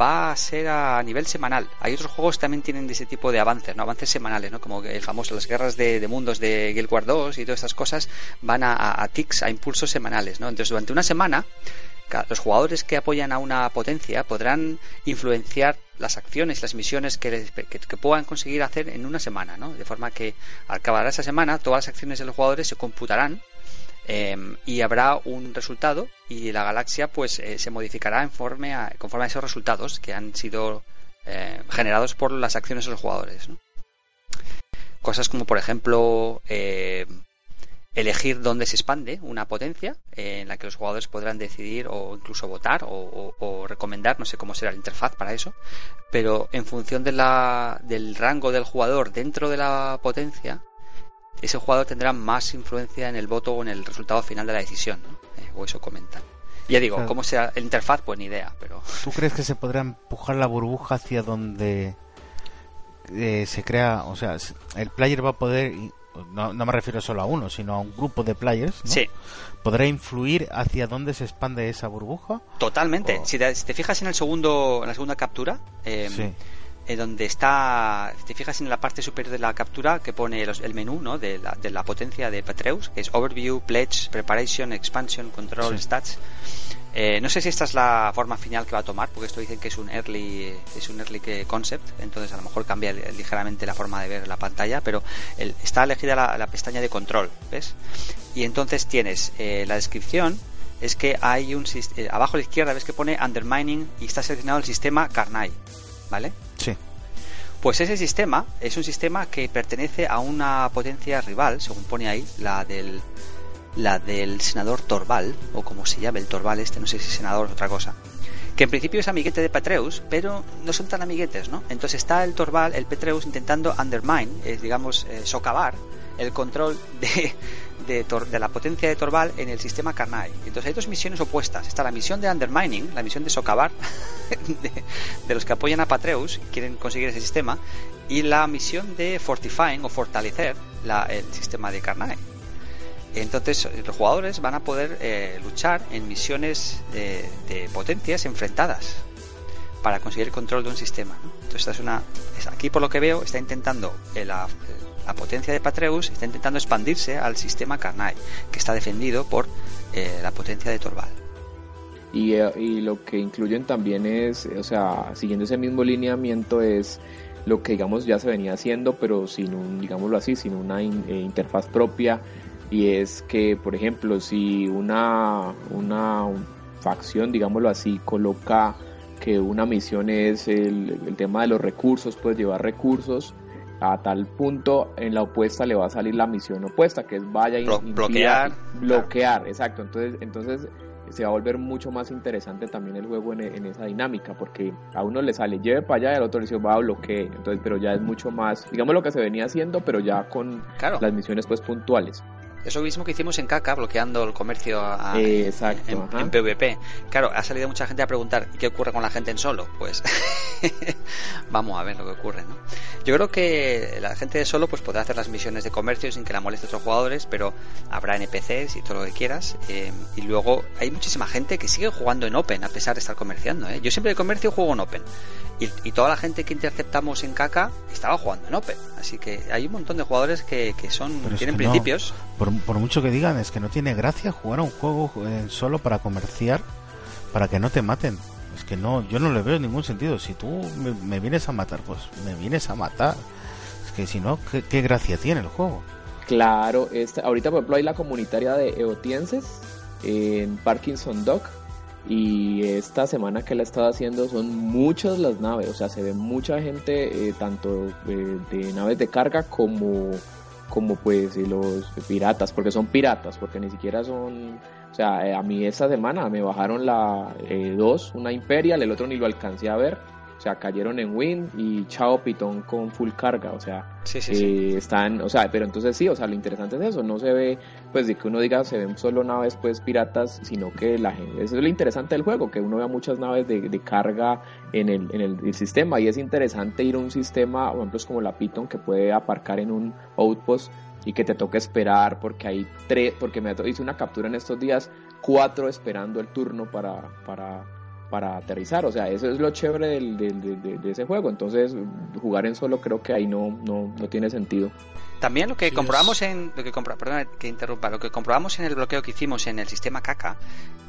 va a ser a nivel semanal. Hay otros juegos que también tienen de ese tipo de avances, ¿no? Avances semanales, ¿no? Como el famoso, las guerras de, mundos de Guild Wars 2 y todas estas cosas van a, a, a tics, a impulsos semanales, ¿no? Entonces, durante una semana los jugadores que apoyan a una potencia podrán influenciar las acciones, las misiones que, puedan conseguir hacer en una semana, ¿no? De forma que al acabar esa semana todas las acciones de los jugadores se computarán em, y habrá un resultado y la galaxia pues eh, se modificará en conforme a esos resultados que han sido eh, generados por las acciones de los jugadores, Cosas como por ejemplo eh, elegir dónde se expande una potencia en la que los jugadores podrán decidir o incluso votar o, recomendar, no sé cómo será la interfaz para eso, pero en función de la, del rango del jugador dentro de la potencia, ese jugador tendrá más influencia en el voto o en el resultado final de la decisión, eh, o eso comentan. Ya digo, cómo será la interfaz, pues ni idea, pero... ¿Tú crees que se podrá empujar la burbuja hacia donde eh, se crea, o sea, el player va a poder no, me refiero solo a uno, sino a un grupo de players, sí. ¿podrá influir hacia dónde se expande esa burbuja? Totalmente. Si, te, fijas en el segundo, en la segunda captura, eh, donde está, te fijas en la parte superior de la captura que pone el menú ¿no? de, la, de la potencia de Petreus, que es Overview, Pledge, Preparation, Expansion, Control, Stats. Eh, no sé si esta es la forma final que va a tomar, porque esto dicen que es un early, es un early concept, entonces a lo mejor cambia ligeramente la forma de ver la pantalla, pero está elegida la, pestaña de control, ¿ves? Y entonces tienes eh, la descripción, es que hay un eh, abajo a la izquierda ves que pone undermining y está seleccionado el sistema Carnai, ¿vale? Sí. Pues ese sistema es un sistema que pertenece a una potencia rival, según pone ahí, la del la del senador Torval, o como se llama el Torval este, no sé si senador o otra cosa, que en principio es amiguete de Petreus, pero no son tan amiguetes, ¿no? Entonces está el Torval, el Petreus, intentando undermine, digamos, eh, socavar el control de, de, la potencia de Torval en el sistema Carnai. Entonces hay dos misiones opuestas. Está la misión de undermining, la misión de socavar, de, los que apoyan a Patreus quieren conseguir ese sistema, y la misión de fortifying o fortalecer el sistema de Carnai. Entonces los jugadores van a poder eh, luchar en misiones de, potencias enfrentadas para conseguir el control de un sistema. Entonces esta es una, aquí por lo que veo está intentando eh, la, potencia de Patreus está intentando expandirse al sistema Carnai que está defendido por eh, la potencia de Torval. Y, y, lo que incluyen también es, o sea, siguiendo ese mismo lineamiento es lo que digamos ya se venía haciendo, pero sin un, digámoslo así, sin una interfaz propia y es que, por ejemplo, si una, una facción, digámoslo así, coloca que una misión es el, tema de los recursos, puede llevar recursos, a tal punto en la opuesta le va a salir la misión opuesta, que es vaya y bloquear. Bloquear, exacto. Entonces, entonces se va a volver mucho más interesante también el juego en, esa dinámica, porque a uno le sale lleve para allá y al otro le dice va a bloquear. Entonces, pero ya es mucho más, digamos lo que se venía haciendo, pero ya con las misiones pues puntuales. Eso mismo que hicimos en Kaka, bloqueando el comercio en, PvP. Claro, ha salido mucha gente a preguntar ¿qué ocurre con la gente en solo? Pues vamos a ver lo que ocurre, ¿no? Yo creo que la gente de solo pues podrá hacer las misiones de comercio sin que la moleste a otros jugadores, pero habrá NPCs y todo lo que quieras. Eh, y luego hay muchísima gente que sigue jugando en Open a pesar de estar comerciando. ¿eh? Yo siempre de comercio juego en Open. Y, toda la gente que interceptamos en Kaka estaba jugando en Open. Así que hay un montón de jugadores que, son tienen principios. Por, mucho que digan, es que no tiene gracia jugar a un juego eh, solo para comerciar, para que no te maten. Es que no, yo no le veo ningún sentido. Si tú me, vienes a matar, pues me vienes a matar. Es que si no, ¿qué, gracia tiene el juego? Claro, esta, ahorita por ejemplo hay la comunitaria de Eotienses en Parkinson Dock y esta semana que la he estado haciendo son muchas las naves, o sea, se ve mucha gente, eh, tanto eh, de naves de carga como, como pues los piratas, porque son piratas, porque ni siquiera son, o sea, eh, a mí esta semana me bajaron la 2, una Imperial, el otro ni lo alcancé a ver, o sea, cayeron en Win y chao Pitón con full carga. O sea, eh, están, o sea, pero entonces sí, o sea, lo interesante es eso. No se ve, pues de que uno diga se ven solo naves pues piratas, sino que la gente, eso es lo interesante del juego, que uno vea muchas naves de, de carga en, el, en el, sistema. Y es interesante ir a un sistema, por ejemplo, como la Python, que puede aparcar en un outpost y que te toque esperar porque hay tres, porque me hice una captura en estos días, cuatro esperando el turno para, para para aterrizar. O sea, eso es lo chévere del, de, ese juego. Entonces, jugar en solo creo que ahí no, no, no tiene sentido. También lo que comprobamos en lo que perdón que interrumpa, lo que comprobamos en el bloqueo que hicimos en el sistema Kaka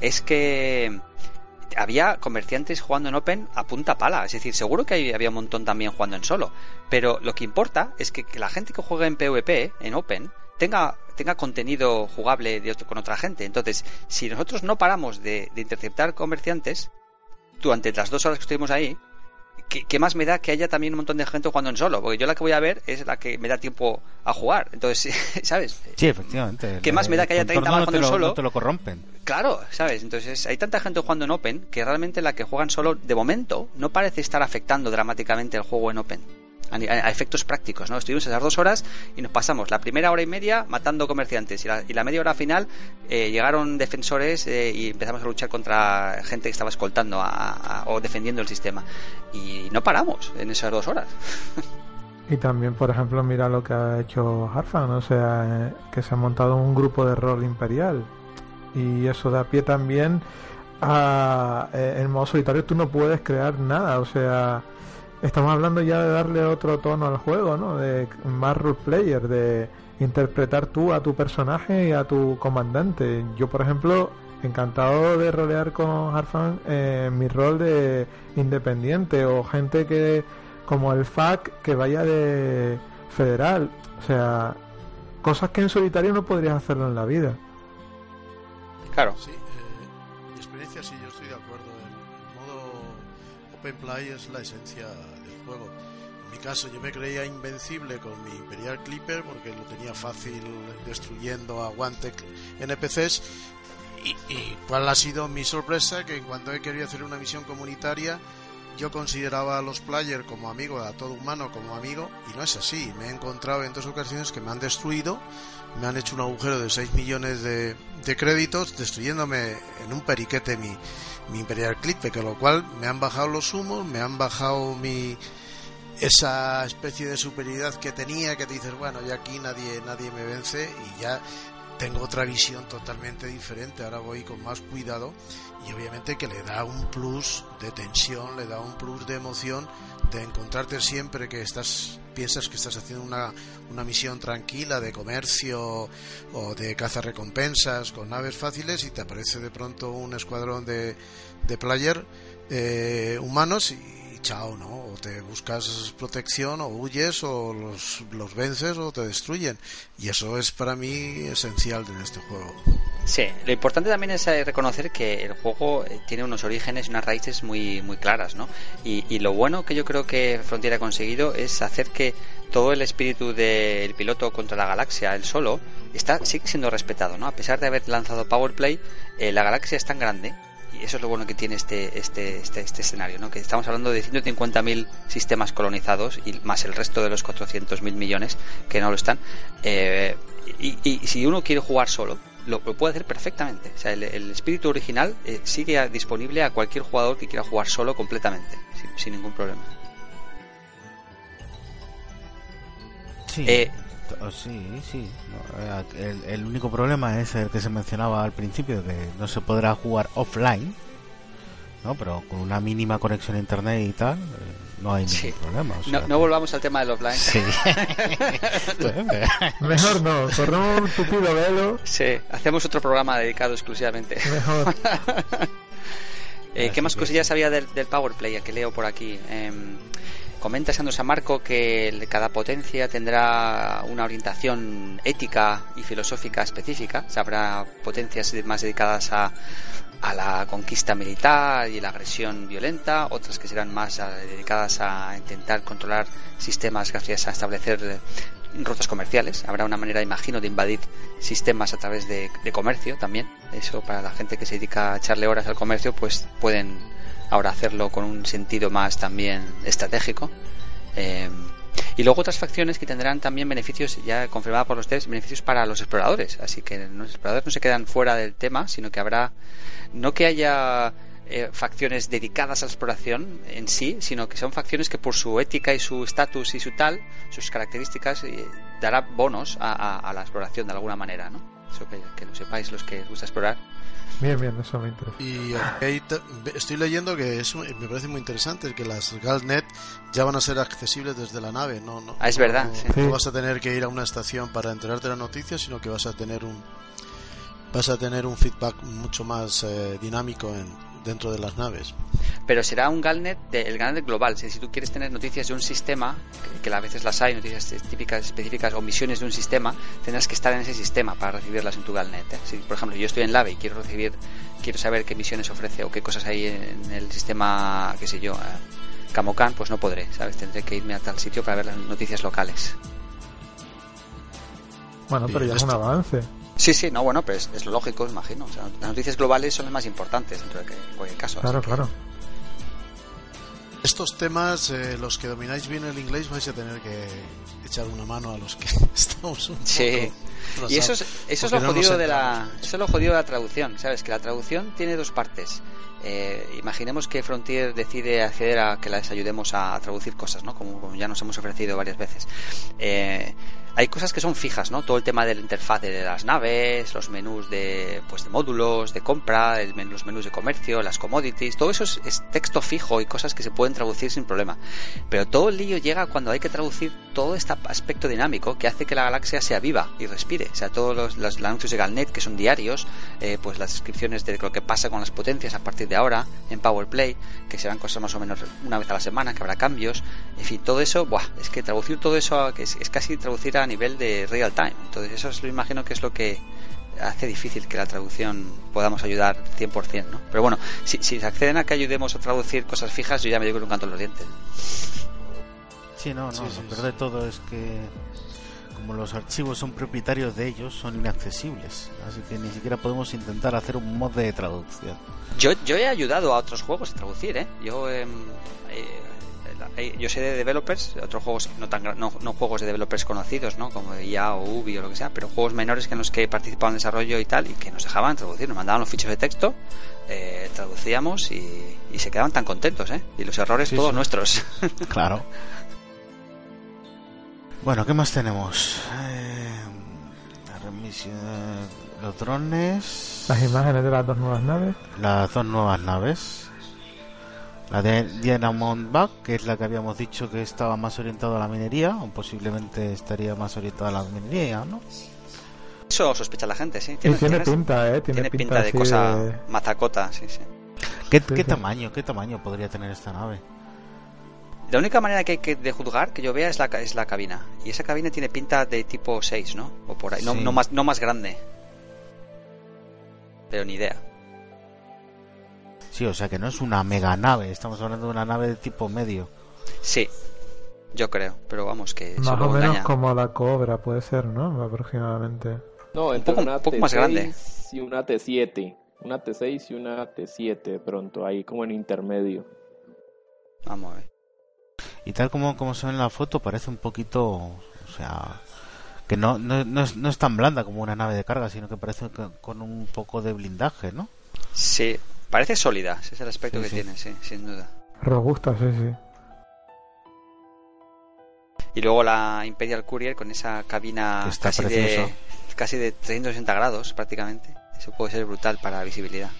es que había comerciantes jugando en Open a punta pala, es decir, seguro que había un montón también jugando en solo, pero lo que importa es que, la gente que juega en PvP, en Open, tenga, tenga contenido jugable de con otra gente. Entonces, si nosotros no paramos de interceptar comerciantes, durante las dos horas que estuvimos ahí, ¿qué, más me da que haya también un montón de gente jugando en solo? Porque yo la que voy a ver es la que me da tiempo a jugar. Entonces, ¿sabes? Sí, efectivamente. ¿Qué más me da que haya 30 más jugando en solo? No te lo corrompen. Claro, ¿sabes? Entonces, hay tanta gente jugando en Open que realmente la que juegan solo, de momento, no parece estar afectando dramáticamente el juego en Open a, efectos prácticos, ¿no? Estuvimos esas dos horas y nos pasamos la primera hora y media matando comerciantes y la, media hora final eh, llegaron defensores eh, y empezamos a luchar contra gente que estaba escoltando o defendiendo el sistema y no paramos en esas dos horas. Y también, por ejemplo, mira lo que ha hecho Harfan, o sea, eh, que se ha montado un grupo de rol imperial. Y eso da pie también a. en modo solitario tú no puedes crear nada, o sea, estamos hablando ya de darle otro tono al juego, ¿no? De más roleplayer, de interpretar tú a tu personaje y a tu comandante. Yo, por ejemplo, encantado de rolear con Harfan en mi rol de independiente o gente que, como el FAC, que vaya de federal. O sea, cosas que en solitario no podrías hacerlo en la vida. Claro. Sí, eh, mi experiencia sí, yo estoy de acuerdo. El, modo Open Play es la esencia caso yo me creía invencible con mi Imperial Clipper porque lo tenía fácil destruyendo a Guantec NPCs y, y, cuál ha sido mi sorpresa que cuando he querido hacer una misión comunitaria yo consideraba a los players como amigos, a todo humano como amigo, y no es así. Me he encontrado en dos ocasiones que me han destruido, me han hecho un agujero de 6 millones de, de créditos, destruyéndome en un periquete mi, mi Imperial Clipper, con lo cual me han bajado los humos, me han bajado mi esa especie de superioridad que tenía, que te dices, bueno, ya aquí nadie, nadie me vence y ya tengo otra visión totalmente diferente, ahora voy con más cuidado. Y obviamente que le da un plus de tensión, le da un plus de emoción de encontrarte siempre que estás piensas que estás haciendo una, una misión tranquila de comercio o de caza recompensas con naves fáciles y te aparece de pronto un escuadrón de, de player eh, humanos chao, ¿no? O te buscas protección o huyes o los, los vences o te destruyen. Y eso es para mí esencial en este juego. Sí, lo importante también es eh, reconocer que el juego eh, tiene unos orígenes y unas raíces muy, muy claras, ¿no? Y, lo bueno que yo creo que Frontier ha conseguido es hacer que todo el espíritu del piloto contra la galaxia, el solo, está sigue siendo respetado, ¿no? A pesar de haber lanzado Powerplay, eh, la galaxia es tan grande y eso es lo bueno que tiene este, este, este, este escenario, ¿no? que estamos hablando de 150.000 sistemas colonizados y más el resto de los 400.000 millones que no lo están. Eh, y, si uno quiere jugar solo, lo, puede hacer perfectamente. O sea, el, espíritu original eh, sigue disponible a cualquier jugador que quiera jugar solo completamente, sin, ningún problema. Sí. Eh, sí, sí. el, único problema es el que se mencionaba al principio, que no se podrá jugar offline, ¿no? Pero con una mínima conexión a internet y tal, eh, no hay ningún problema. no, volvamos al tema del offline. Sí. Mejor no, corremos un tupido velo. Sí, hacemos otro programa dedicado exclusivamente. Mejor. Eh, ¿Qué más cosillas había del, del Powerplay que leo por aquí? Eh, Comenta Sandro Marco que cada potencia tendrá una orientación ética y filosófica específica. habrá potencias más dedicadas a, la conquista militar y la agresión violenta, otras que serán más dedicadas a intentar controlar sistemas gracias a establecer rutas comerciales. Habrá una manera, imagino, de invadir sistemas a través de comercio también. Eso para la gente que se dedica a echarle horas al comercio, pues pueden ahora hacerlo con un sentido más también estratégico. Eh, y luego otras facciones que tendrán también beneficios, ya confirmada por los tres, beneficios para los exploradores. Así que los exploradores no se quedan fuera del tema, sino que habrá, no que haya eh, facciones dedicadas a la exploración en sí, sino que son facciones que por su ética y su estatus y su tal, sus características, eh, dará bonos a, la exploración de alguna manera, ¿no? Eso que, que lo sepáis los que os gusta explorar. Bien, bien, eso me interesa. Y estoy leyendo que es, me parece muy interesante que las GalNet ya van a ser accesibles desde la nave. No, no, ah, es verdad. No, vas a tener que ir a una estación para enterarte de la noticia, sino que vas a tener un vas a tener un feedback mucho más eh, dinámico en, dentro de las naves. Pero será un Galnet, el Galnet global. Si, tú quieres tener noticias de un sistema, que, a veces las hay, noticias típicas, específicas o misiones de un sistema, tendrás que estar en ese sistema para recibirlas en tu Galnet. ¿eh? Si, por ejemplo, yo estoy en LAVE y quiero recibir, quiero saber qué misiones ofrece o qué cosas hay en el sistema, qué sé yo, eh, Camocan, pues no podré, ¿sabes? Tendré que irme a tal sitio para ver las noticias locales. Bueno, pero ya es un avance. Sí, sí, no, bueno, pues es lo lógico, imagino. las noticias globales son las más importantes dentro de cualquier caso. Claro, claro. Estos temas, eh, los que domináis bien el inglés, vais a tener que echar una mano a los que estamos un Sí. Y eso es, eso es lo jodido de la eso es lo jodido de la traducción, sabes que la traducción tiene dos partes. Eh, imaginemos que Frontier decide acceder a que les ayudemos a, traducir cosas, ¿no? Como, como, ya nos hemos ofrecido varias veces. Eh, hay cosas que son fijas, ¿no? Todo el tema de la interfaz de las naves, los menús de, pues, de módulos, de compra, el los menús de comercio, las commodities, todo eso es, texto fijo y cosas que se pueden traducir sin problema. Pero todo el lío llega cuando hay que traducir todo este aspecto dinámico que hace que la galaxia sea viva y respire. O sea, todos los, anuncios de Galnet que son diarios, eh, pues las descripciones de lo que pasa con las potencias a partir de ahora en PowerPlay, que serán cosas más o menos una vez a la semana, que habrá cambios, en fin, todo eso, buah, es que traducir todo eso es, es casi traducir a nivel de real time. Entonces eso es, lo imagino que es lo que hace difícil que la traducción podamos ayudar 100%, ¿no? Pero bueno, si, si acceden a que ayudemos a traducir cosas fijas, yo ya me digo con un canto en los dientes. Sí, no, no, lo peor de todo es que como los archivos son propietarios de ellos, son inaccesibles. Así que ni siquiera podemos intentar hacer un mod de traducción. Yo, yo he ayudado a otros juegos a traducir, ¿eh? Yo eh, yo sé de developers, otros juegos, no, tan, no, juegos de developers conocidos, ¿no? Como IA o Ubi o lo que sea, pero juegos menores que en los que he participado en desarrollo y tal, y que nos dejaban traducir, nos mandaban los fichos de texto, eh, traducíamos y, se quedaban tan contentos, ¿eh? Y los errores todos nuestros. claro. Bueno, ¿qué más tenemos? Eh, la remisión, los drones. Las imágenes de las dos nuevas naves. Las dos nuevas naves. La de Diamond Back, que es la que habíamos dicho que estaba más orientada a la minería, o posiblemente estaría más orientada a la minería, ¿no? Eso sospecha la gente, sí. Tiene, pinta, ¿eh? Tiene, pinta, de cosa mazacota, sí, sí. ¿Qué, tamaño, qué tamaño podría tener esta nave? La única manera que hay que de juzgar que yo vea es la, es la cabina. Y esa cabina tiene pinta de tipo 6, ¿no? O por ahí. No, no, más, no más grande. Pero ni idea. Sí, o sea que no es una mega nave, estamos hablando de una nave de tipo medio. Sí. Yo creo, pero vamos, que. Más o menos como la cobra, puede ser, ¿no? Aproximadamente. No, entre un poco, una más grande. y una T7. Una T6 y una T7 pronto, ahí como en intermedio. Vamos a ver. Y tal como, como se ve en la foto, parece un poquito. O sea. Que no, no, no, es, no es tan blanda como una nave de carga, sino que parece con un poco de blindaje, ¿no? Sí, parece sólida, ese es el aspecto que tiene, sí, sin duda. Robusta, sí, sí. Y luego la Imperial Courier con esa cabina casi de, casi de 360 grados prácticamente. Eso puede ser brutal para la visibilidad.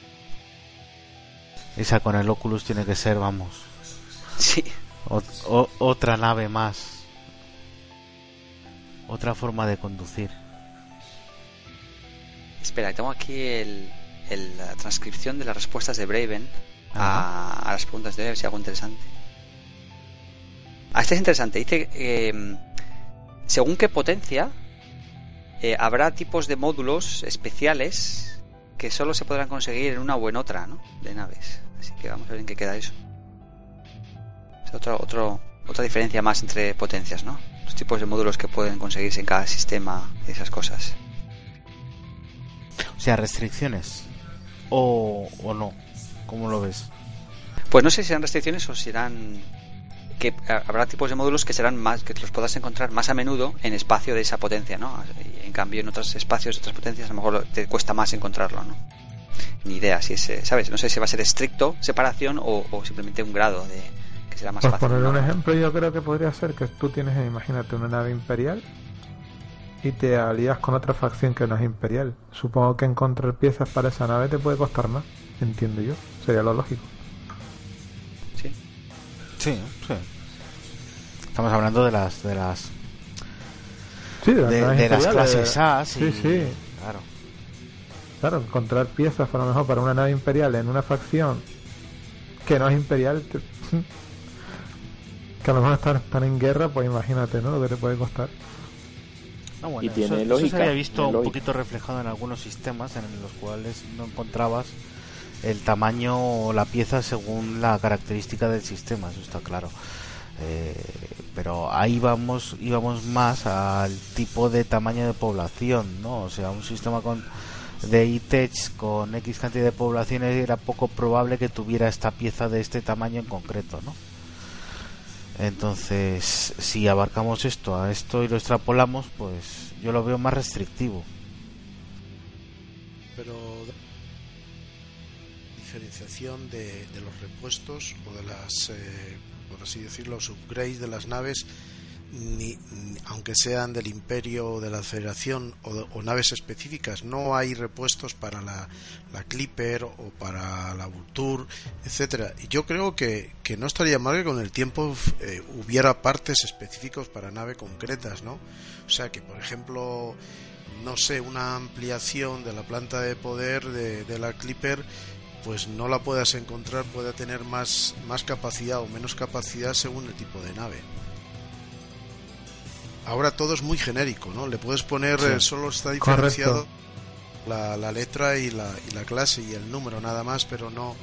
Esa con el Oculus tiene que ser, vamos. Sí. Otra nave más. Otra forma de conducir. Espera, tengo aquí el, la transcripción de las respuestas de Braven a, las preguntas de hoy, a ver si algo interesante. Ah, este es interesante. Dice, eh, según qué potencia, eh, habrá tipos de módulos especiales que solo se podrán conseguir en una o en otra, ¿no? De naves. Así que vamos a ver en qué queda eso. Es otro, otro, otra diferencia más entre potencias, ¿no? Los tipos de módulos que pueden conseguirse en cada sistema y esas cosas. O sea, restricciones. O, o no. ¿Cómo lo ves? Pues no sé si serán restricciones o serán que habrá tipos de módulos que serán más que los puedas encontrar más a menudo en espacio de esa potencia, ¿no? En cambio en otros espacios de otras potencias a lo mejor te cuesta más encontrarlo, ¿no? Ni idea si es, ¿sabes? No sé si va a ser estricto separación o, simplemente un grado de será más Por fácil. poner un ejemplo, yo creo que podría ser que tú tienes, imagínate, una nave imperial y te alías con otra facción que no es imperial. Supongo que encontrar piezas para esa nave te puede costar más, entiendo yo. Sería lo lógico. Sí, sí. Estamos hablando de las de las sí, de, las clases A, sí, sí, claro. Claro, encontrar piezas para lo mejor para una nave imperial en una facción que no es imperial, que a lo mejor están, están en guerra, pues imagínate, ¿no? Lo que te puede costar. No, bueno, y tiene eso, lógica, se había visto un poquito reflejado en algunos sistemas en los cuales no encontrabas el tamaño o la pieza según la característica del sistema, eso está claro. Eh, pero ahí vamos, íbamos más al tipo de tamaño de población, ¿no? O sea, un sistema con de ITECH con X cantidad de poblaciones era poco probable que tuviera esta pieza de este tamaño en concreto, ¿no? Entonces, si abarcamos esto a esto y lo extrapolamos, pues yo lo veo más restrictivo. Pero diferenciación de, los repuestos o de las, eh, por así decirlo, los upgrades de las naves, ni, aunque sean del Imperio o de la Federación o, naves específicas, no hay repuestos para la, Clipper o para la Vulture, etcétera. Y yo creo que, que, no estaría mal que con el tiempo eh, hubiera partes específicos para nave concretas, ¿no? O sea que, por ejemplo, no sé, una ampliación de la planta de poder de, de la Clipper pues no la puedas encontrar, pueda tener más, más capacidad o menos capacidad según el tipo de nave. Ahora todo es muy genérico, ¿no? Le puedes poner, eh, solo está diferenciado la, la, letra y la, y la clase y el número nada más, pero no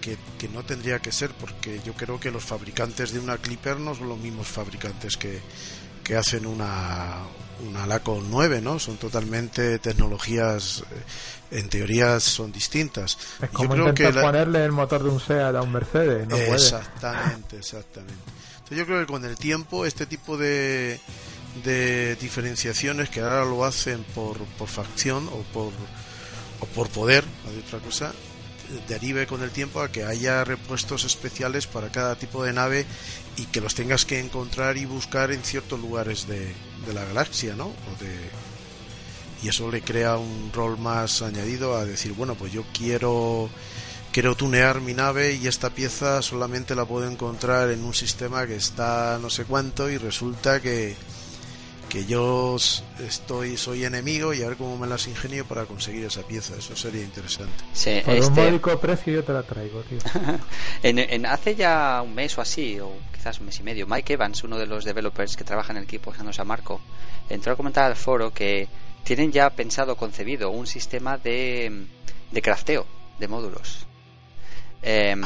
que, que, no tendría que ser, porque yo creo que los fabricantes de una Clipper no son los mismos fabricantes que, que hacen una, una Laco 9, ¿no? Son totalmente tecnologías, eh, en teoría son distintas. Es como yo creo que ponerle el motor de un SEAT a un Mercedes, no Exactamente, exactamente. Entonces yo creo que con el tiempo este tipo de, de diferenciaciones que ahora lo hacen por, por facción o por, o por poder, no otra cosa, derive con el tiempo a que haya repuestos especiales para cada tipo de nave y que los tengas que encontrar y buscar en ciertos lugares de, la galaxia, ¿no? y eso le crea un rol más añadido a decir, bueno, pues yo quiero quiero tunear mi nave y esta pieza solamente la puedo encontrar en un sistema que está no sé cuánto y resulta que que yo estoy soy enemigo y a ver cómo me las ingenio para conseguir esa pieza. Eso sería interesante. Por un este- módico precio yo te la traigo, tío. en, hace ya un mes o así, o quizás un mes y medio, Mike Evans, uno de los developers que trabaja en el equipo usándose a Marco, entró a comentar al foro que tienen ya pensado, concebido un sistema de, de crafteo de módulos. Em,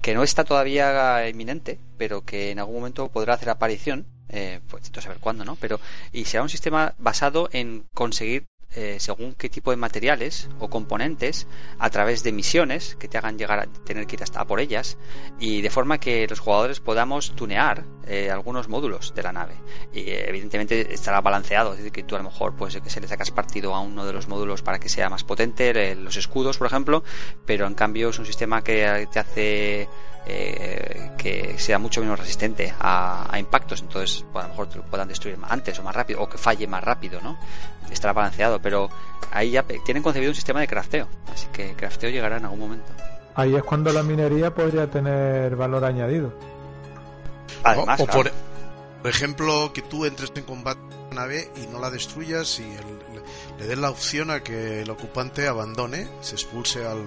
que no está todavía inminente, pero que en algún momento podrá hacer aparición. Eh, pues a saber cuándo, ¿no? Pero y será un sistema basado en conseguir eh, según qué tipo de materiales o componentes a través de misiones que te hagan llegar a tener que ir hasta por ellas y de forma que los jugadores podamos tunear eh, algunos módulos de la nave y eh, evidentemente estará balanceado es decir que tú a lo mejor pues que se le sacas partido a uno de los módulos para que sea más potente los escudos por ejemplo pero en cambio es un sistema que te hace que sea mucho menos resistente a, impactos entonces pues, a lo mejor te lo puedan destruir antes o más rápido o que falle más rápido no estará balanceado, pero ahí ya tienen concebido un sistema de crafteo, así que crafteo llegará en algún momento. Ahí es cuando la minería podría tener valor añadido. Además, o, por, ejemplo, que tú entres en combate con una nave y no la destruyas y le des la opción a que el ocupante abandone, se expulse al,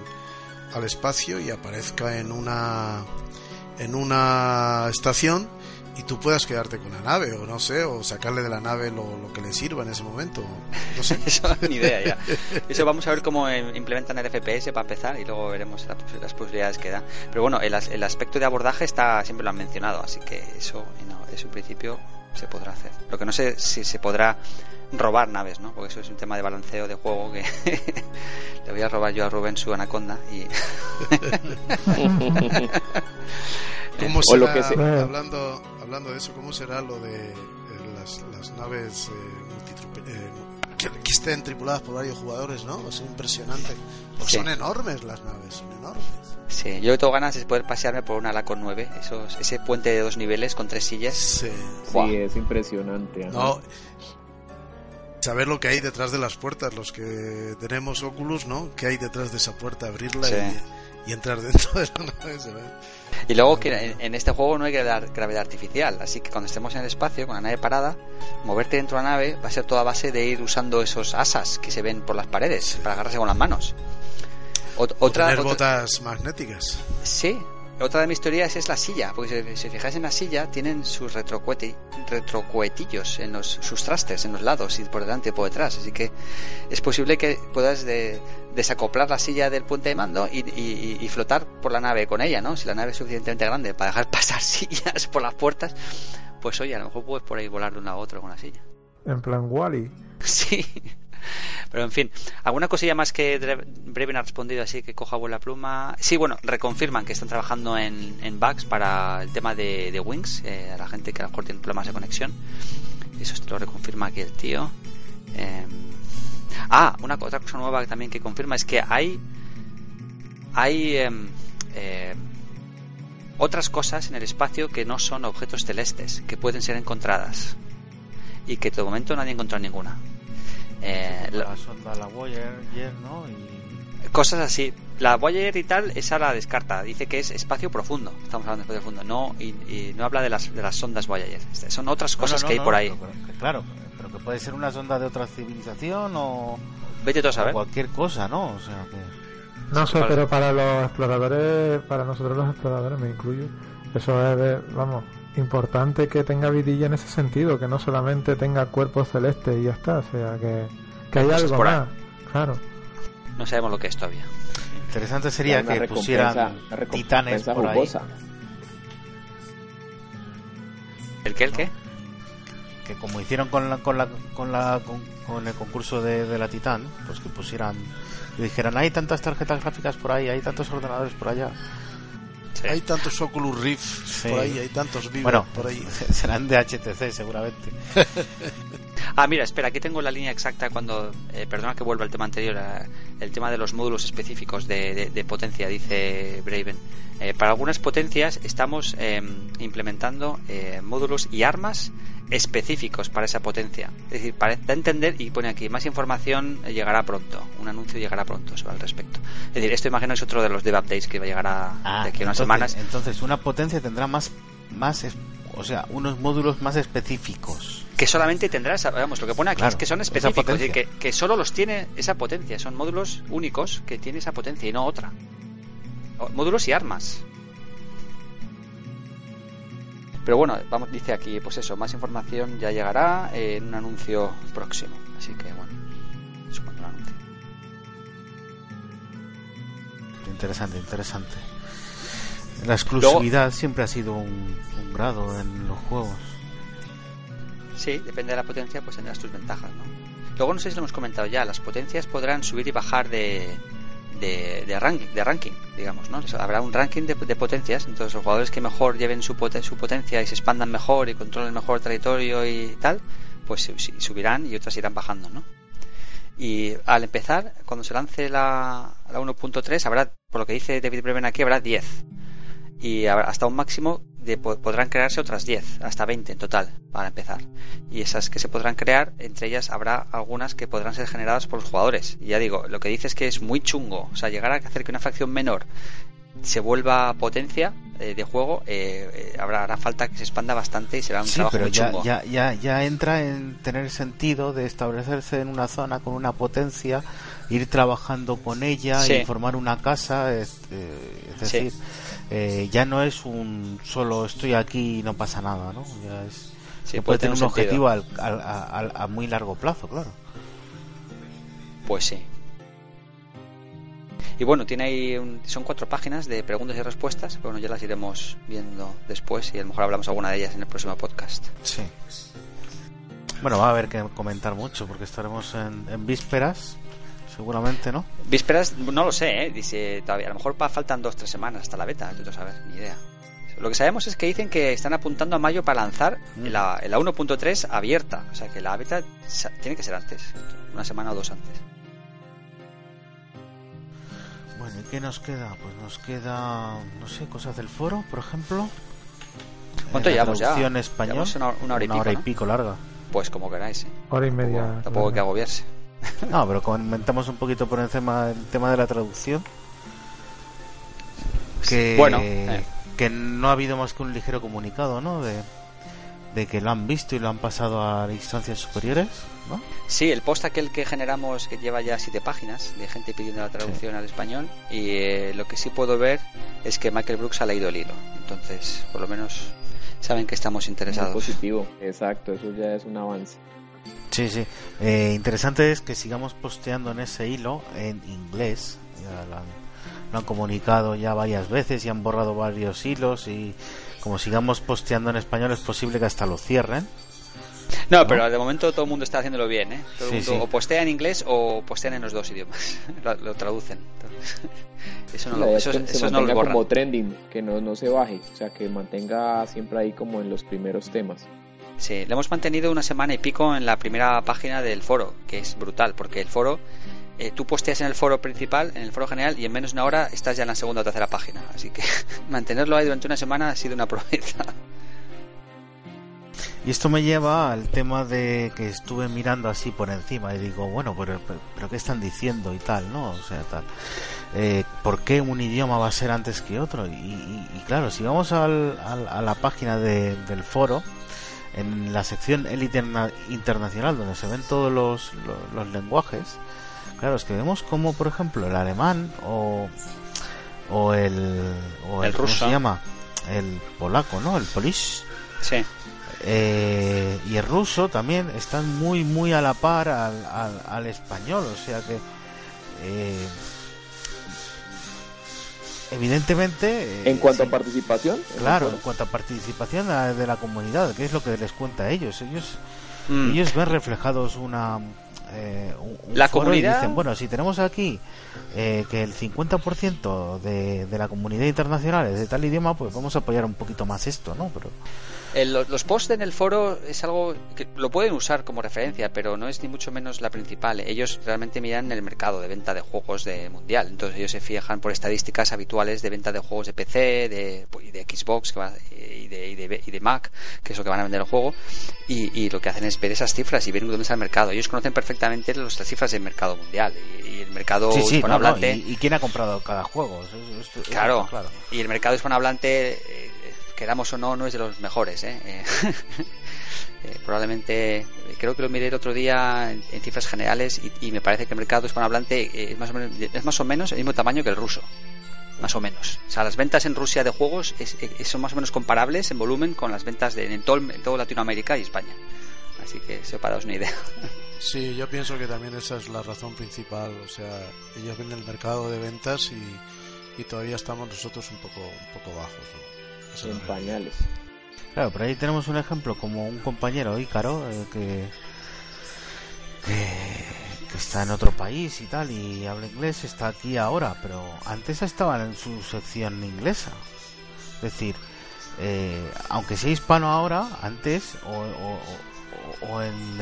al espacio y aparezca en una en una estación y tú puedas quedarte con la nave o no sé, o sacarle de la nave lo, que le sirva en ese momento. No sé. Eso ni idea ya. Eso vamos a ver cómo implementan el FPS para empezar y luego veremos las posibilidades que da. Pero bueno, el, el aspecto de abordaje está siempre lo han mencionado, así que eso, no, eso principio se podrá hacer. Lo que no sé si se podrá robar naves, ¿no? Porque eso es un tema de balanceo de juego que le voy a robar yo a Rubén su anaconda y ¿Cómo será, hablando, hablando de eso, cómo será lo de eh, las, naves eh, eh, que, estén tripuladas por varios jugadores, ¿no? Es impresionante. Pues son enormes las naves, son enormes. Sí, yo tengo ganas de poder pasearme por una Lacon 9, esos, ese puente de dos niveles con tres sillas. Sí, es impresionante. No, saber lo que hay detrás de las puertas, los que tenemos Oculus, ¿no? ¿Qué hay detrás de esa puerta? Abrirla y, entrar dentro de la nave. Y luego que en, este juego no hay gravedad artificial, así que cuando estemos en el espacio con la nave parada, moverte dentro de la nave va a ser toda base de ir usando esos asas que se ven por las paredes para agarrarse con las manos. otra, tener botas magnéticas. Sí, otra de mis teorías es la silla, porque si, fijáis en la silla, tienen sus retrocuetillos en los, sus trastes en los lados y por delante y por detrás. Así que es posible que puedas desacoplar la silla del puente de mando y, flotar por la nave con ella, ¿no? Si la nave es suficientemente grande para dejar pasar sillas por las puertas, pues oye, a lo mejor puedes por ahí volar de una a otra con la silla. En plan Wally. Sí. Pero en fin, ¿alguna cosilla más que Breven ha respondido así que coja buena pluma? Sí, bueno, reconfirman que están trabajando en, bugs para el tema de, Wings, eh, a la gente que a lo mejor tiene problemas de conexión. Eso lo reconfirma aquí el tío. Em, ah, una otra cosa nueva también que confirma es que hay hay em, em, otras cosas en el espacio que no son objetos celestes, que pueden ser encontradas y que de momento nadie ha encontrado ninguna. Eh, la, sonda, la Voyager, ¿no? Cosas así. La Voyager y tal, esa la descarta. Dice que es espacio profundo. Estamos hablando de espacio profundo. No, y, no habla de las, de las sondas Voyager. Este, son otras cosas que hay por ahí. claro, pero que puede ser una sonda de otra civilización o. Vete tú a saber. Cualquier cosa, ¿no? O sea No sé, pero para los exploradores, para nosotros los exploradores, me incluyo, eso es, vamos, importante que tenga vidilla en ese sentido, que no solamente tenga cuerpo celeste y ya está, o sea, que, que hay algo más, claro. No sabemos lo que es todavía. Interesante sería que pusieran titanes por ahí. ¿El qué? ¿El qué? Que como hicieron con la, con la, con la con, el concurso de, de, la Titán, pues que pusieran y dijeran hay tantas tarjetas gráficas por ahí, hay tantos ordenadores por allá hay tantos Oculus Rift por ahí, hay tantos vivos por ahí. Serán de HTC seguramente. ah, mira, espera, aquí tengo la línea exacta cuando. Eh, perdona que vuelva al tema anterior, el tema de los módulos específicos de, potencia, dice Braven. Eh, para algunas potencias estamos em, implementando eh, módulos y armas específicos para esa potencia. Es decir, para entender y pone aquí, más información llegará pronto, un anuncio llegará pronto sobre el respecto. Es decir, esto imagino es otro de los dev updates que va a llegar a, ah, de aquí a unas semanas. Entonces, una potencia tendrá más, más, o sea, unos módulos más específicos. Que solamente tendrá, vamos, lo que pone aquí es que son específicos, es decir, que, que solo los tiene esa potencia, son módulos únicos que tiene esa potencia y no otra. Módulos y armas. Pero bueno, vamos, dice aquí, pues eso, más información ya llegará en un anuncio próximo. Así que bueno, eso cuando lo anuncie. Interesante, interesante. La exclusividad siempre ha sido un, grado en los juegos. Sí, depende de la potencia, pues tendrás tus ventajas, ¿no? Luego no sé si lo hemos comentado ya, las potencias podrán subir y bajar de, de, ranking, de ranking, digamos, ¿no? habrá un ranking de, potencias, entonces los jugadores que mejor lleven su, su potencia y se expandan mejor y controlen mejor territorio y tal, pues subirán y otras irán bajando, ¿no? Y al empezar, cuando se lance la, la 1.3, habrá, por lo que dice David Breven aquí, habrá 10. Y hasta un máximo de, podrán crearse otras 10, hasta 20 en total, para empezar. Y esas que se podrán crear, entre ellas habrá algunas que podrán ser generadas por los jugadores. Y ya digo, lo que dice es que es muy chungo. O sea, llegar a hacer que una facción menor se vuelva potencia eh, de juego, eh, eh, habrá, hará falta que se expanda bastante y será un trabajo pero muy ya, chungo. Ya, ya, ya entra en tener sentido de establecerse en una zona con una potencia, ir trabajando con ella y formar una casa, es, decir, ya no es un solo estoy aquí y no pasa nada, ¿no? Ya es, se puede, tener un objetivo a muy largo plazo, claro. Pues sí, y bueno, tiene ahí son cuatro páginas de preguntas y respuestas, bueno, ya las iremos viendo después y a lo mejor hablamos alguna de ellas en el próximo podcast. Sí. Bueno, va a haber que comentar mucho porque estaremos en, vísperas, seguramente, ¿no? Vísperas, no lo sé, ¿eh? Dice todavía, a lo mejor faltan dos tres semanas hasta la beta, no sabes, ni idea. Lo que sabemos es que dicen que están apuntando a mayo para lanzar mm. la, la 1.3 abierta, o sea que la beta tiene que ser antes, una semana o dos antes. ¿qué nos queda? Pues nos queda, no sé, cosas del foro, por ejemplo. ¿Cuánto llevamos ya? español. Una, hora, y, pico, larga. Pues como queráis. ¿eh? Hora y media. Tampoco, hay que agobiarse. No, pero comentamos un poquito por encima el tema de la traducción. Que, bueno, eh. que no ha habido más que un ligero comunicado, ¿no? De, de que lo han visto y lo han pasado a instancias superiores, ¿no? Sí, el post aquel que generamos que lleva ya siete páginas de gente pidiendo la traducción al español y eh, lo que sí puedo ver es que Michael Brooks ha leído el hilo, entonces por lo menos saben que estamos interesados. positivo, exacto, eso ya es un avance. Sí, sí. Eh, interesante es que sigamos posteando en ese hilo en inglés. Ya lo han, lo han comunicado ya varias veces y han borrado varios hilos y como sigamos posteando en español es posible que hasta lo cierren. No, pero de momento todo el mundo está haciéndolo bien, ¿eh? Todo el mundo o postea en inglés o postean en los dos idiomas. lo, traducen. eso no, lo, eso, se mantenga como trending, que no, no se baje, o sea, que mantenga siempre ahí como en los primeros temas. Sí, lo hemos mantenido una semana y pico en la primera página del foro, que es brutal, porque el foro eh, tú posteas en el foro principal, en el foro general, y en menos de una hora estás ya en la segunda o tercera página. Así que mantenerlo ahí durante una semana ha sido una proeza. Y esto me lleva al tema de que estuve mirando así por encima y digo, bueno, pero, pero, ¿qué están diciendo y tal, no? O sea, tal. Eh, ¿Por qué un idioma va a ser antes que otro? Y, claro, si vamos al, a la página del foro, en la sección Elite Internacional, donde se ven todos los, los lenguajes, Claro, es que vemos como, por ejemplo, el alemán o, o el, o el, ruso. se llama? El polaco, ¿no? El polish. Sí. Eh, y el ruso también están muy, muy a la par al, al, español, o sea que. Eh, evidentemente. Eh, en cuanto a participación. Claro, en cuanto a participación de la comunidad, que es lo que les cuenta a ellos. Ellos, mm. ellos ven reflejados una eh, la comunidad dicen, bueno, si tenemos aquí eh, que el 50% de, de la comunidad internacional es de tal idioma, pues vamos a apoyar un poquito más esto, ¿no? Pero los posts en el foro es algo que lo pueden usar como referencia, pero no es ni mucho menos la principal. Ellos realmente miran el mercado de venta de juegos de mundial. Entonces ellos se fijan por estadísticas habituales de venta de juegos de PC, de, de Xbox y, de, y, de, Mac, que es lo que van a vender el juego. Y, lo que hacen es ver esas cifras y ver dónde está el mercado. Ellos conocen perfectamente las cifras del mercado mundial y, el mercado hispanohablante. y, quién ha comprado cada juego. claro. Y el mercado hispanohablante eh, queramos o no, no es de los mejores. ¿eh? eh, eh probablemente, creo que lo miré el otro día en, cifras generales y, me parece que el mercado hispanohablante eh, es más, o menos, es más o menos el mismo tamaño que el ruso. Más o menos. O sea, las ventas en Rusia de juegos son más o menos comparables en volumen con las ventas de, en, todo, en todo Latinoamérica y España. Así que eso para daros una idea. Sí, yo pienso que también esa es la razón principal. O sea, ellos ven el mercado de ventas y y todavía estamos nosotros un poco, un poco bajos. En pañales. Claro, pero ahí tenemos un ejemplo como un compañero Ícaro eh, que, que, está en otro país y tal y habla inglés, está aquí ahora, pero antes estaba en su sección inglesa. Es decir, eh, aunque sea hispano ahora, antes o, o, en,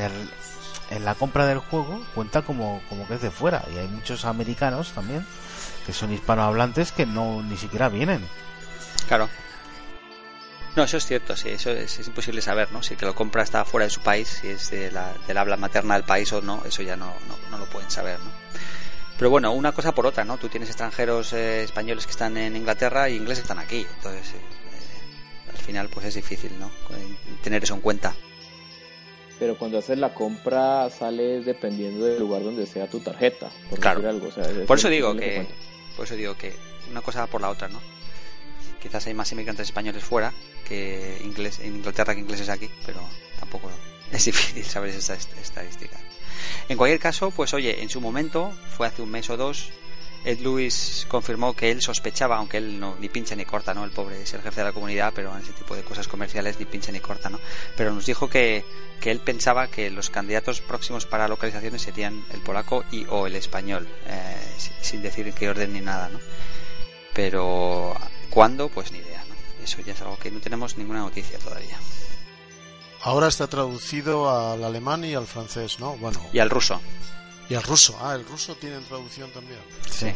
en la compra del juego cuenta como, como que es de fuera y hay muchos americanos también que son hispanohablantes que no ni siquiera vienen. Claro. No, eso es cierto, sí, eso es, imposible saber, ¿no? Si que lo compra está fuera de su país, si es de la, del habla materna del país o no, eso ya no, no, lo pueden saber, ¿no? Pero bueno, una cosa por otra, ¿no? Tú tienes extranjeros eh, españoles que están en Inglaterra y ingleses están aquí, entonces eh, al final pues es difícil, ¿no? Tener eso en cuenta. Pero cuando haces la compra sale dependiendo del lugar donde sea tu tarjeta, por claro. algo. por eso digo que, por eso digo que una cosa por la otra, ¿no? Quizás hay más inmigrantes españoles fuera que inglés, en Inglaterra que ingleses aquí, pero tampoco es difícil saber esa estadística. En cualquier caso, pues oye, en su momento, fue hace un mes o dos, Ed Lewis confirmó que él sospechaba, aunque él no ni pincha ni corta, ¿no? El pobre es el jefe de la comunidad, pero en ese tipo de cosas comerciales ni pincha ni corta, ¿no? Pero nos dijo que, que él pensaba que los candidatos próximos para localizaciones serían el polaco y o el español, eh, sin decir en qué orden ni nada, ¿no? Pero ¿cuándo? Pues ni idea, ¿no? Eso ya es algo que no tenemos ninguna noticia todavía. Ahora está traducido al alemán y al francés, ¿no? Bueno. Y al ruso. Y al ruso. Ah, el ruso tiene traducción también. Sí.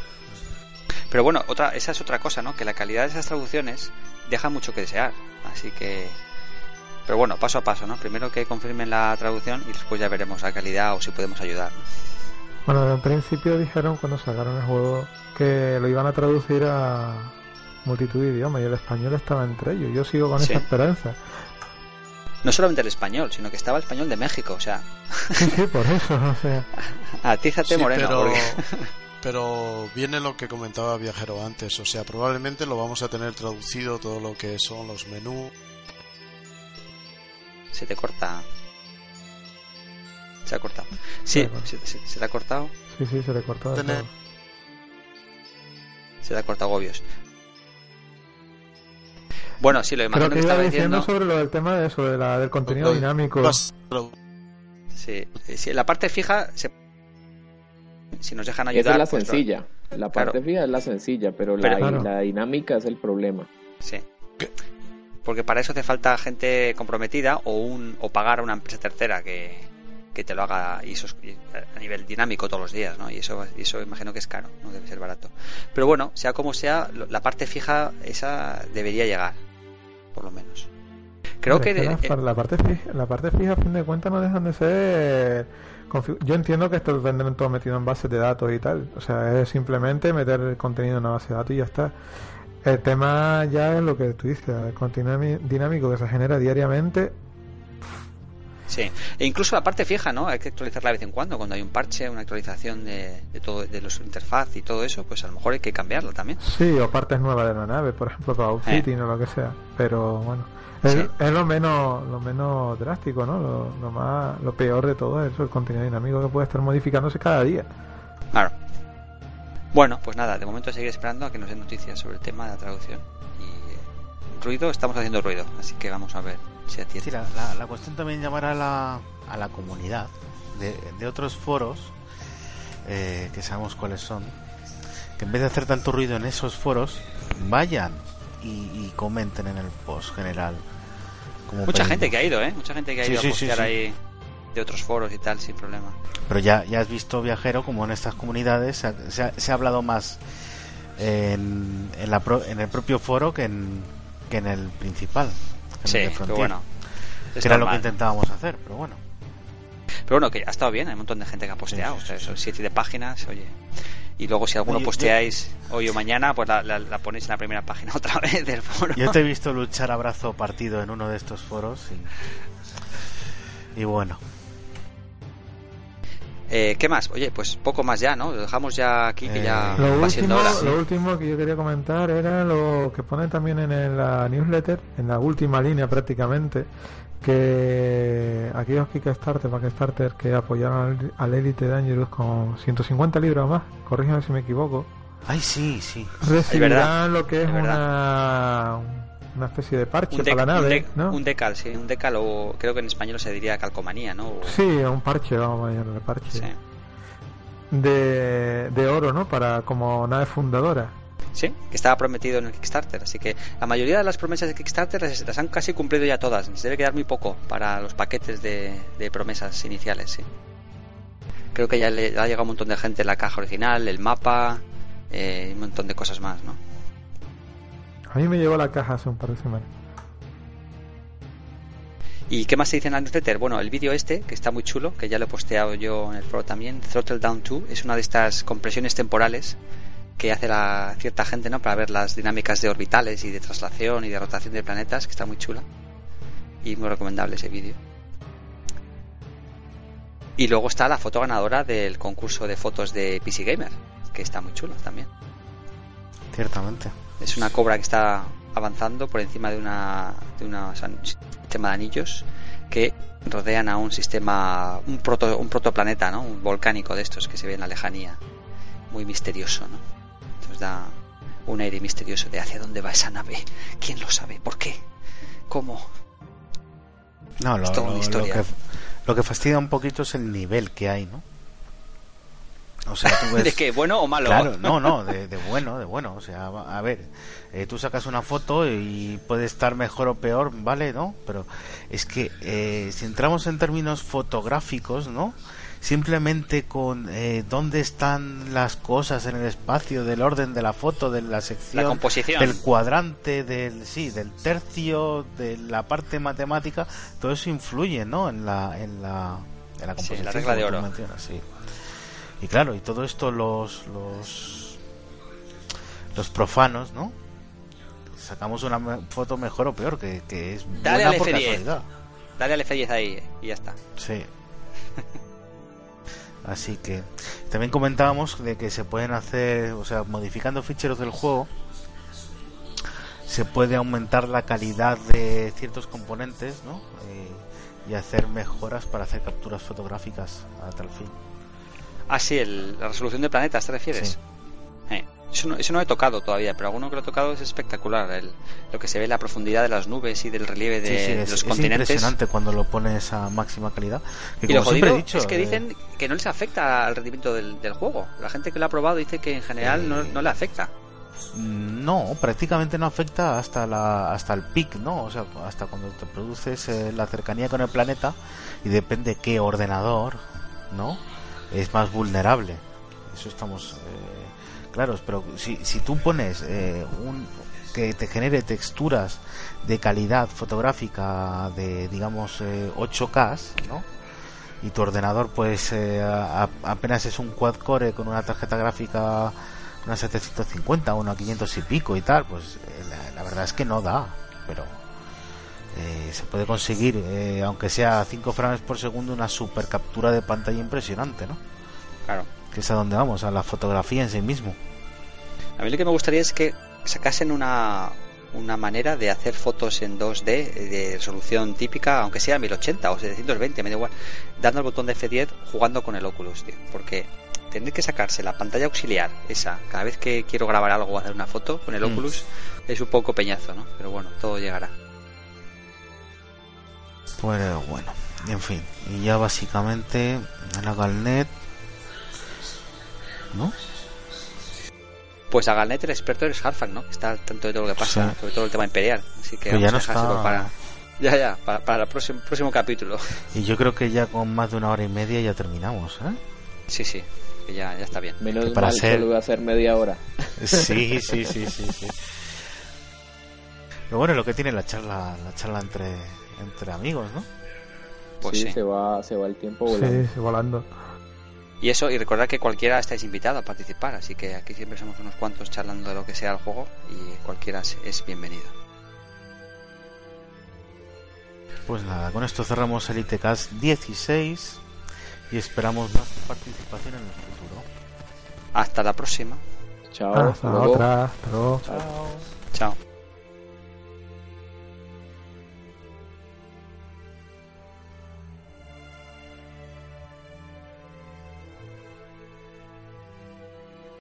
Pero bueno, otra, esa es otra cosa, ¿no? Que la calidad de esas traducciones deja mucho que desear. Así que. Pero bueno, paso a paso, ¿no? Primero que confirmen la traducción y después ya veremos la calidad o si podemos ayudar. Bueno, en principio dijeron cuando sacaron el juego que lo iban a traducir a multitud de idiomas y el español estaba entre ellos. Yo sigo con esa esperanza no solamente el español, sino que estaba el español de México, o sea. Sí, por eso, o sea. Atízate, Moreno. Pero, pero viene lo que comentaba Viajero antes, o sea, probablemente lo vamos a tener traducido todo lo que son los menús. Se te corta. Se ha cortado. Sí, se, se, te ha cortado. Sí, sí, se le ha cortado. Se le ha cortado Gobios. Bueno, sí, lo imagino que, estaba diciendo sobre lo del tema de eso, de la, del contenido dinámico. Sí, sí, la parte fija, si nos dejan ayudar. es la pues, sencilla. La parte fija es la sencilla, pero, la, dinámica es el problema. Sí. Porque para eso hace falta gente comprometida o, un, o pagar a una empresa tercera que, que te lo haga y eso, a nivel dinámico todos los días, ¿no? Y eso, eso imagino que es caro, no debe ser barato. Pero bueno, sea como sea, la parte fija esa debería llegar por lo menos. Creo que, la, parte fija, la parte fija, a fin de cuentas, no dejan de ser. Yo entiendo que esto lo tendrán todo metido en bases de datos y tal. O sea, es simplemente meter el contenido en una base de datos y ya está. El tema ya es lo que tú dices, el contenido dinámico que se genera diariamente. Sí, e incluso la parte fija, ¿no? Hay que actualizarla de vez en cuando. Cuando hay un parche, una actualización de, de todo, de los interfaz y todo eso, pues a lo mejor hay que cambiarlo también. Sí, o partes nuevas de la nave, por ejemplo, para outfitting eh. o lo que sea. Pero bueno, es, lo menos lo menos drástico, ¿no? Lo, más, lo peor de todo es el contenido dinámico que puede estar modificándose cada día. Claro. Bueno, pues nada, de momento seguir esperando a que nos den noticias sobre el tema de la traducción. Y ruido, estamos haciendo ruido, así que vamos a ver si Sí, la, la, cuestión también llamar a la, a la comunidad de, de otros foros, eh, que sabemos cuáles son, que en vez de hacer tanto ruido en esos foros, vayan y, comenten en el post general. Mucha gente que ha ido, ¿eh? Mucha gente que ha ido a postear ahí de otros foros y tal, sin problema. Pero ya, ya has visto, viajero, como en estas comunidades se ha, se ha, hablado más en, en, la en, el propio foro que en, que en el principal. sí, pero bueno. Que era lo que intentábamos hacer, pero bueno. Pero bueno, que ha estado bien, hay un montón de gente que ha posteado, o sea, siete de páginas, oye y luego si alguno posteáis hoy o mañana, pues la, la, ponéis en la primera página otra vez del foro. Yo te he visto luchar a brazo partido en uno de estos foros y, y bueno. Eh, ¿Qué más? Oye, pues poco más ya, ¿no? Lo dejamos ya aquí, que ya eh, lo va último, Lo último que yo quería comentar era lo que pone también en la newsletter, en la última línea prácticamente, que aquellos Kickstarter, Kickstarter que apoyaron al, Elite Dangerous con 150 libras más, corrígeme si me equivoco, Ay, sí, sí. Recibirán lo que es, una, una especie de parche para la nave, un, ¿no? un decal, sí, un decal o creo que en español se diría calcomanía, ¿no? Sí, un parche, vamos a llamarle parche. Sí. De, de oro, ¿no? Para como nave fundadora. Sí, que estaba prometido en el Kickstarter. Así que la mayoría de las promesas de Kickstarter las, han casi cumplido ya todas. Se debe quedar muy poco para los paquetes de, de promesas iniciales, sí. Creo que ya le ha llegado un montón de gente la caja original, el mapa, eh, un montón de cosas más, ¿no? A mí me llegó la caja hace un par de semanas. ¿Y qué más se dice en la newsletter? Bueno, el vídeo este, que está muy chulo, que ya lo he posteado yo en el foro también, Throttle Down 2, es una de estas compresiones temporales que hace la cierta gente, ¿no? Para ver las dinámicas de orbitales y de traslación y de rotación de planetas, que está muy chula. Y muy recomendable ese vídeo. Y luego está la foto ganadora del concurso de fotos de PC Gamer, que está muy chulo también. Ciertamente. Es una cobra que está avanzando por encima de una de un sistema de anillos que rodean a un sistema un proto un protoplaneta, ¿no? Un volcánico de estos que se ve en la lejanía, muy misterioso, ¿no? Entonces da un aire misterioso de hacia dónde va esa nave, quién lo sabe, por qué, cómo. No, lo, lo, lo, que, lo que fastidia un poquito es el nivel que hay, ¿no? O sea, tú ves... ¿De qué? ¿Bueno o malo? Claro, no, no, de, de bueno, de bueno. O sea, a ver, eh, tú sacas una foto y puede estar mejor o peor, ¿vale? ¿No? Pero es que eh, si entramos en términos fotográficos, ¿no? Simplemente con eh, dónde están las cosas en el espacio, del orden de la foto, de la sección, la composición. del cuadrante, del sí, del tercio, de la parte matemática, todo eso influye, ¿no? En la, en la, en la composición. Sí, la regla de oro. Sí. Y claro, y todo esto los, los, los profanos, ¿no? Sacamos una foto mejor o peor, que, que es Dale buena al por F10. casualidad. Dale al F10 ahí y ya está. Sí. Así que también comentábamos de que se pueden hacer, o sea, modificando ficheros del juego, se puede aumentar la calidad de ciertos componentes, ¿no? Eh, y hacer mejoras para hacer capturas fotográficas a tal fin. Ah, sí, el, la resolución de planetas, ¿te refieres? Sí. Eh, eso, no, eso no he tocado todavía, pero alguno que lo he tocado es espectacular. El, lo que se ve, la profundidad de las nubes y del relieve de, Sí, sí, es, los es continentes. impresionante cuando lo pones a máxima calidad. Que Y lo como siempre jodido he dicho, es que eh, dicen que no les afecta al rendimiento del, del juego. La gente que lo ha probado dice que en general no, Eh, no le afecta. No, prácticamente no afecta hasta la hasta el pic, ¿no? O sea, hasta cuando te produces eh, la cercanía con el planeta y depende qué ordenador, ¿no? Es más vulnerable. Eso estamos eh, claros, pero si, si tú pones eh, un que te genere texturas de calidad fotográfica de digamos eh, 8K, ¿no? Y tu ordenador pues eh, a- apenas es un quad core con una tarjeta gráfica una 750, una 500 y pico y tal, pues eh, la, la verdad es que no da, pero eh, se puede conseguir, eh, aunque sea 5 frames por segundo, una super captura de pantalla impresionante, ¿no? Claro. Que es a donde vamos, a la fotografía en sí mismo. A mí lo que me gustaría es que sacasen una, una manera de hacer fotos en 2D de resolución típica, aunque sea 1080 o 720, me da igual, dando el botón de F10 jugando con el Oculus, tío. Porque tener que sacarse la pantalla auxiliar, esa, cada vez que quiero grabar algo o hacer una foto con el Mm. Oculus, es un poco peñazo, ¿no? Pero bueno, todo llegará. Pues bueno, en fin, y ya básicamente en la Galnet, ¿no? Pues a Galnet el experto es Harfang, ¿no? Está al tanto de todo lo que pasa, Sí. sobre todo el tema imperial. Así que Pero ya vamos no a está- para... Ya, ya, para, para el próximo, próximo capítulo. Y yo creo que ya con más de una hora y media ya terminamos, ¿eh? Sí, sí, que ya, ya está bien. Menos Que para mal, ser- solo voy a hacer media hora. Sí, sí, sí, sí, sí. Lo bueno es lo que tiene la charla, la charla entre, entre amigos, ¿no? Pues sí, sí. se va, se va el tiempo volando. Sí, volando. Y eso, y recordad que cualquiera estáis invitado a participar, así que aquí siempre somos unos cuantos charlando de lo que sea el juego y cualquiera es- bienvenido. Pues nada, con esto cerramos el ITCAS 16 y esperamos más participación en el futuro. Hasta la próxima. Chao. Hasta hasta luego. otra. Hasta luego. Chao. Chao.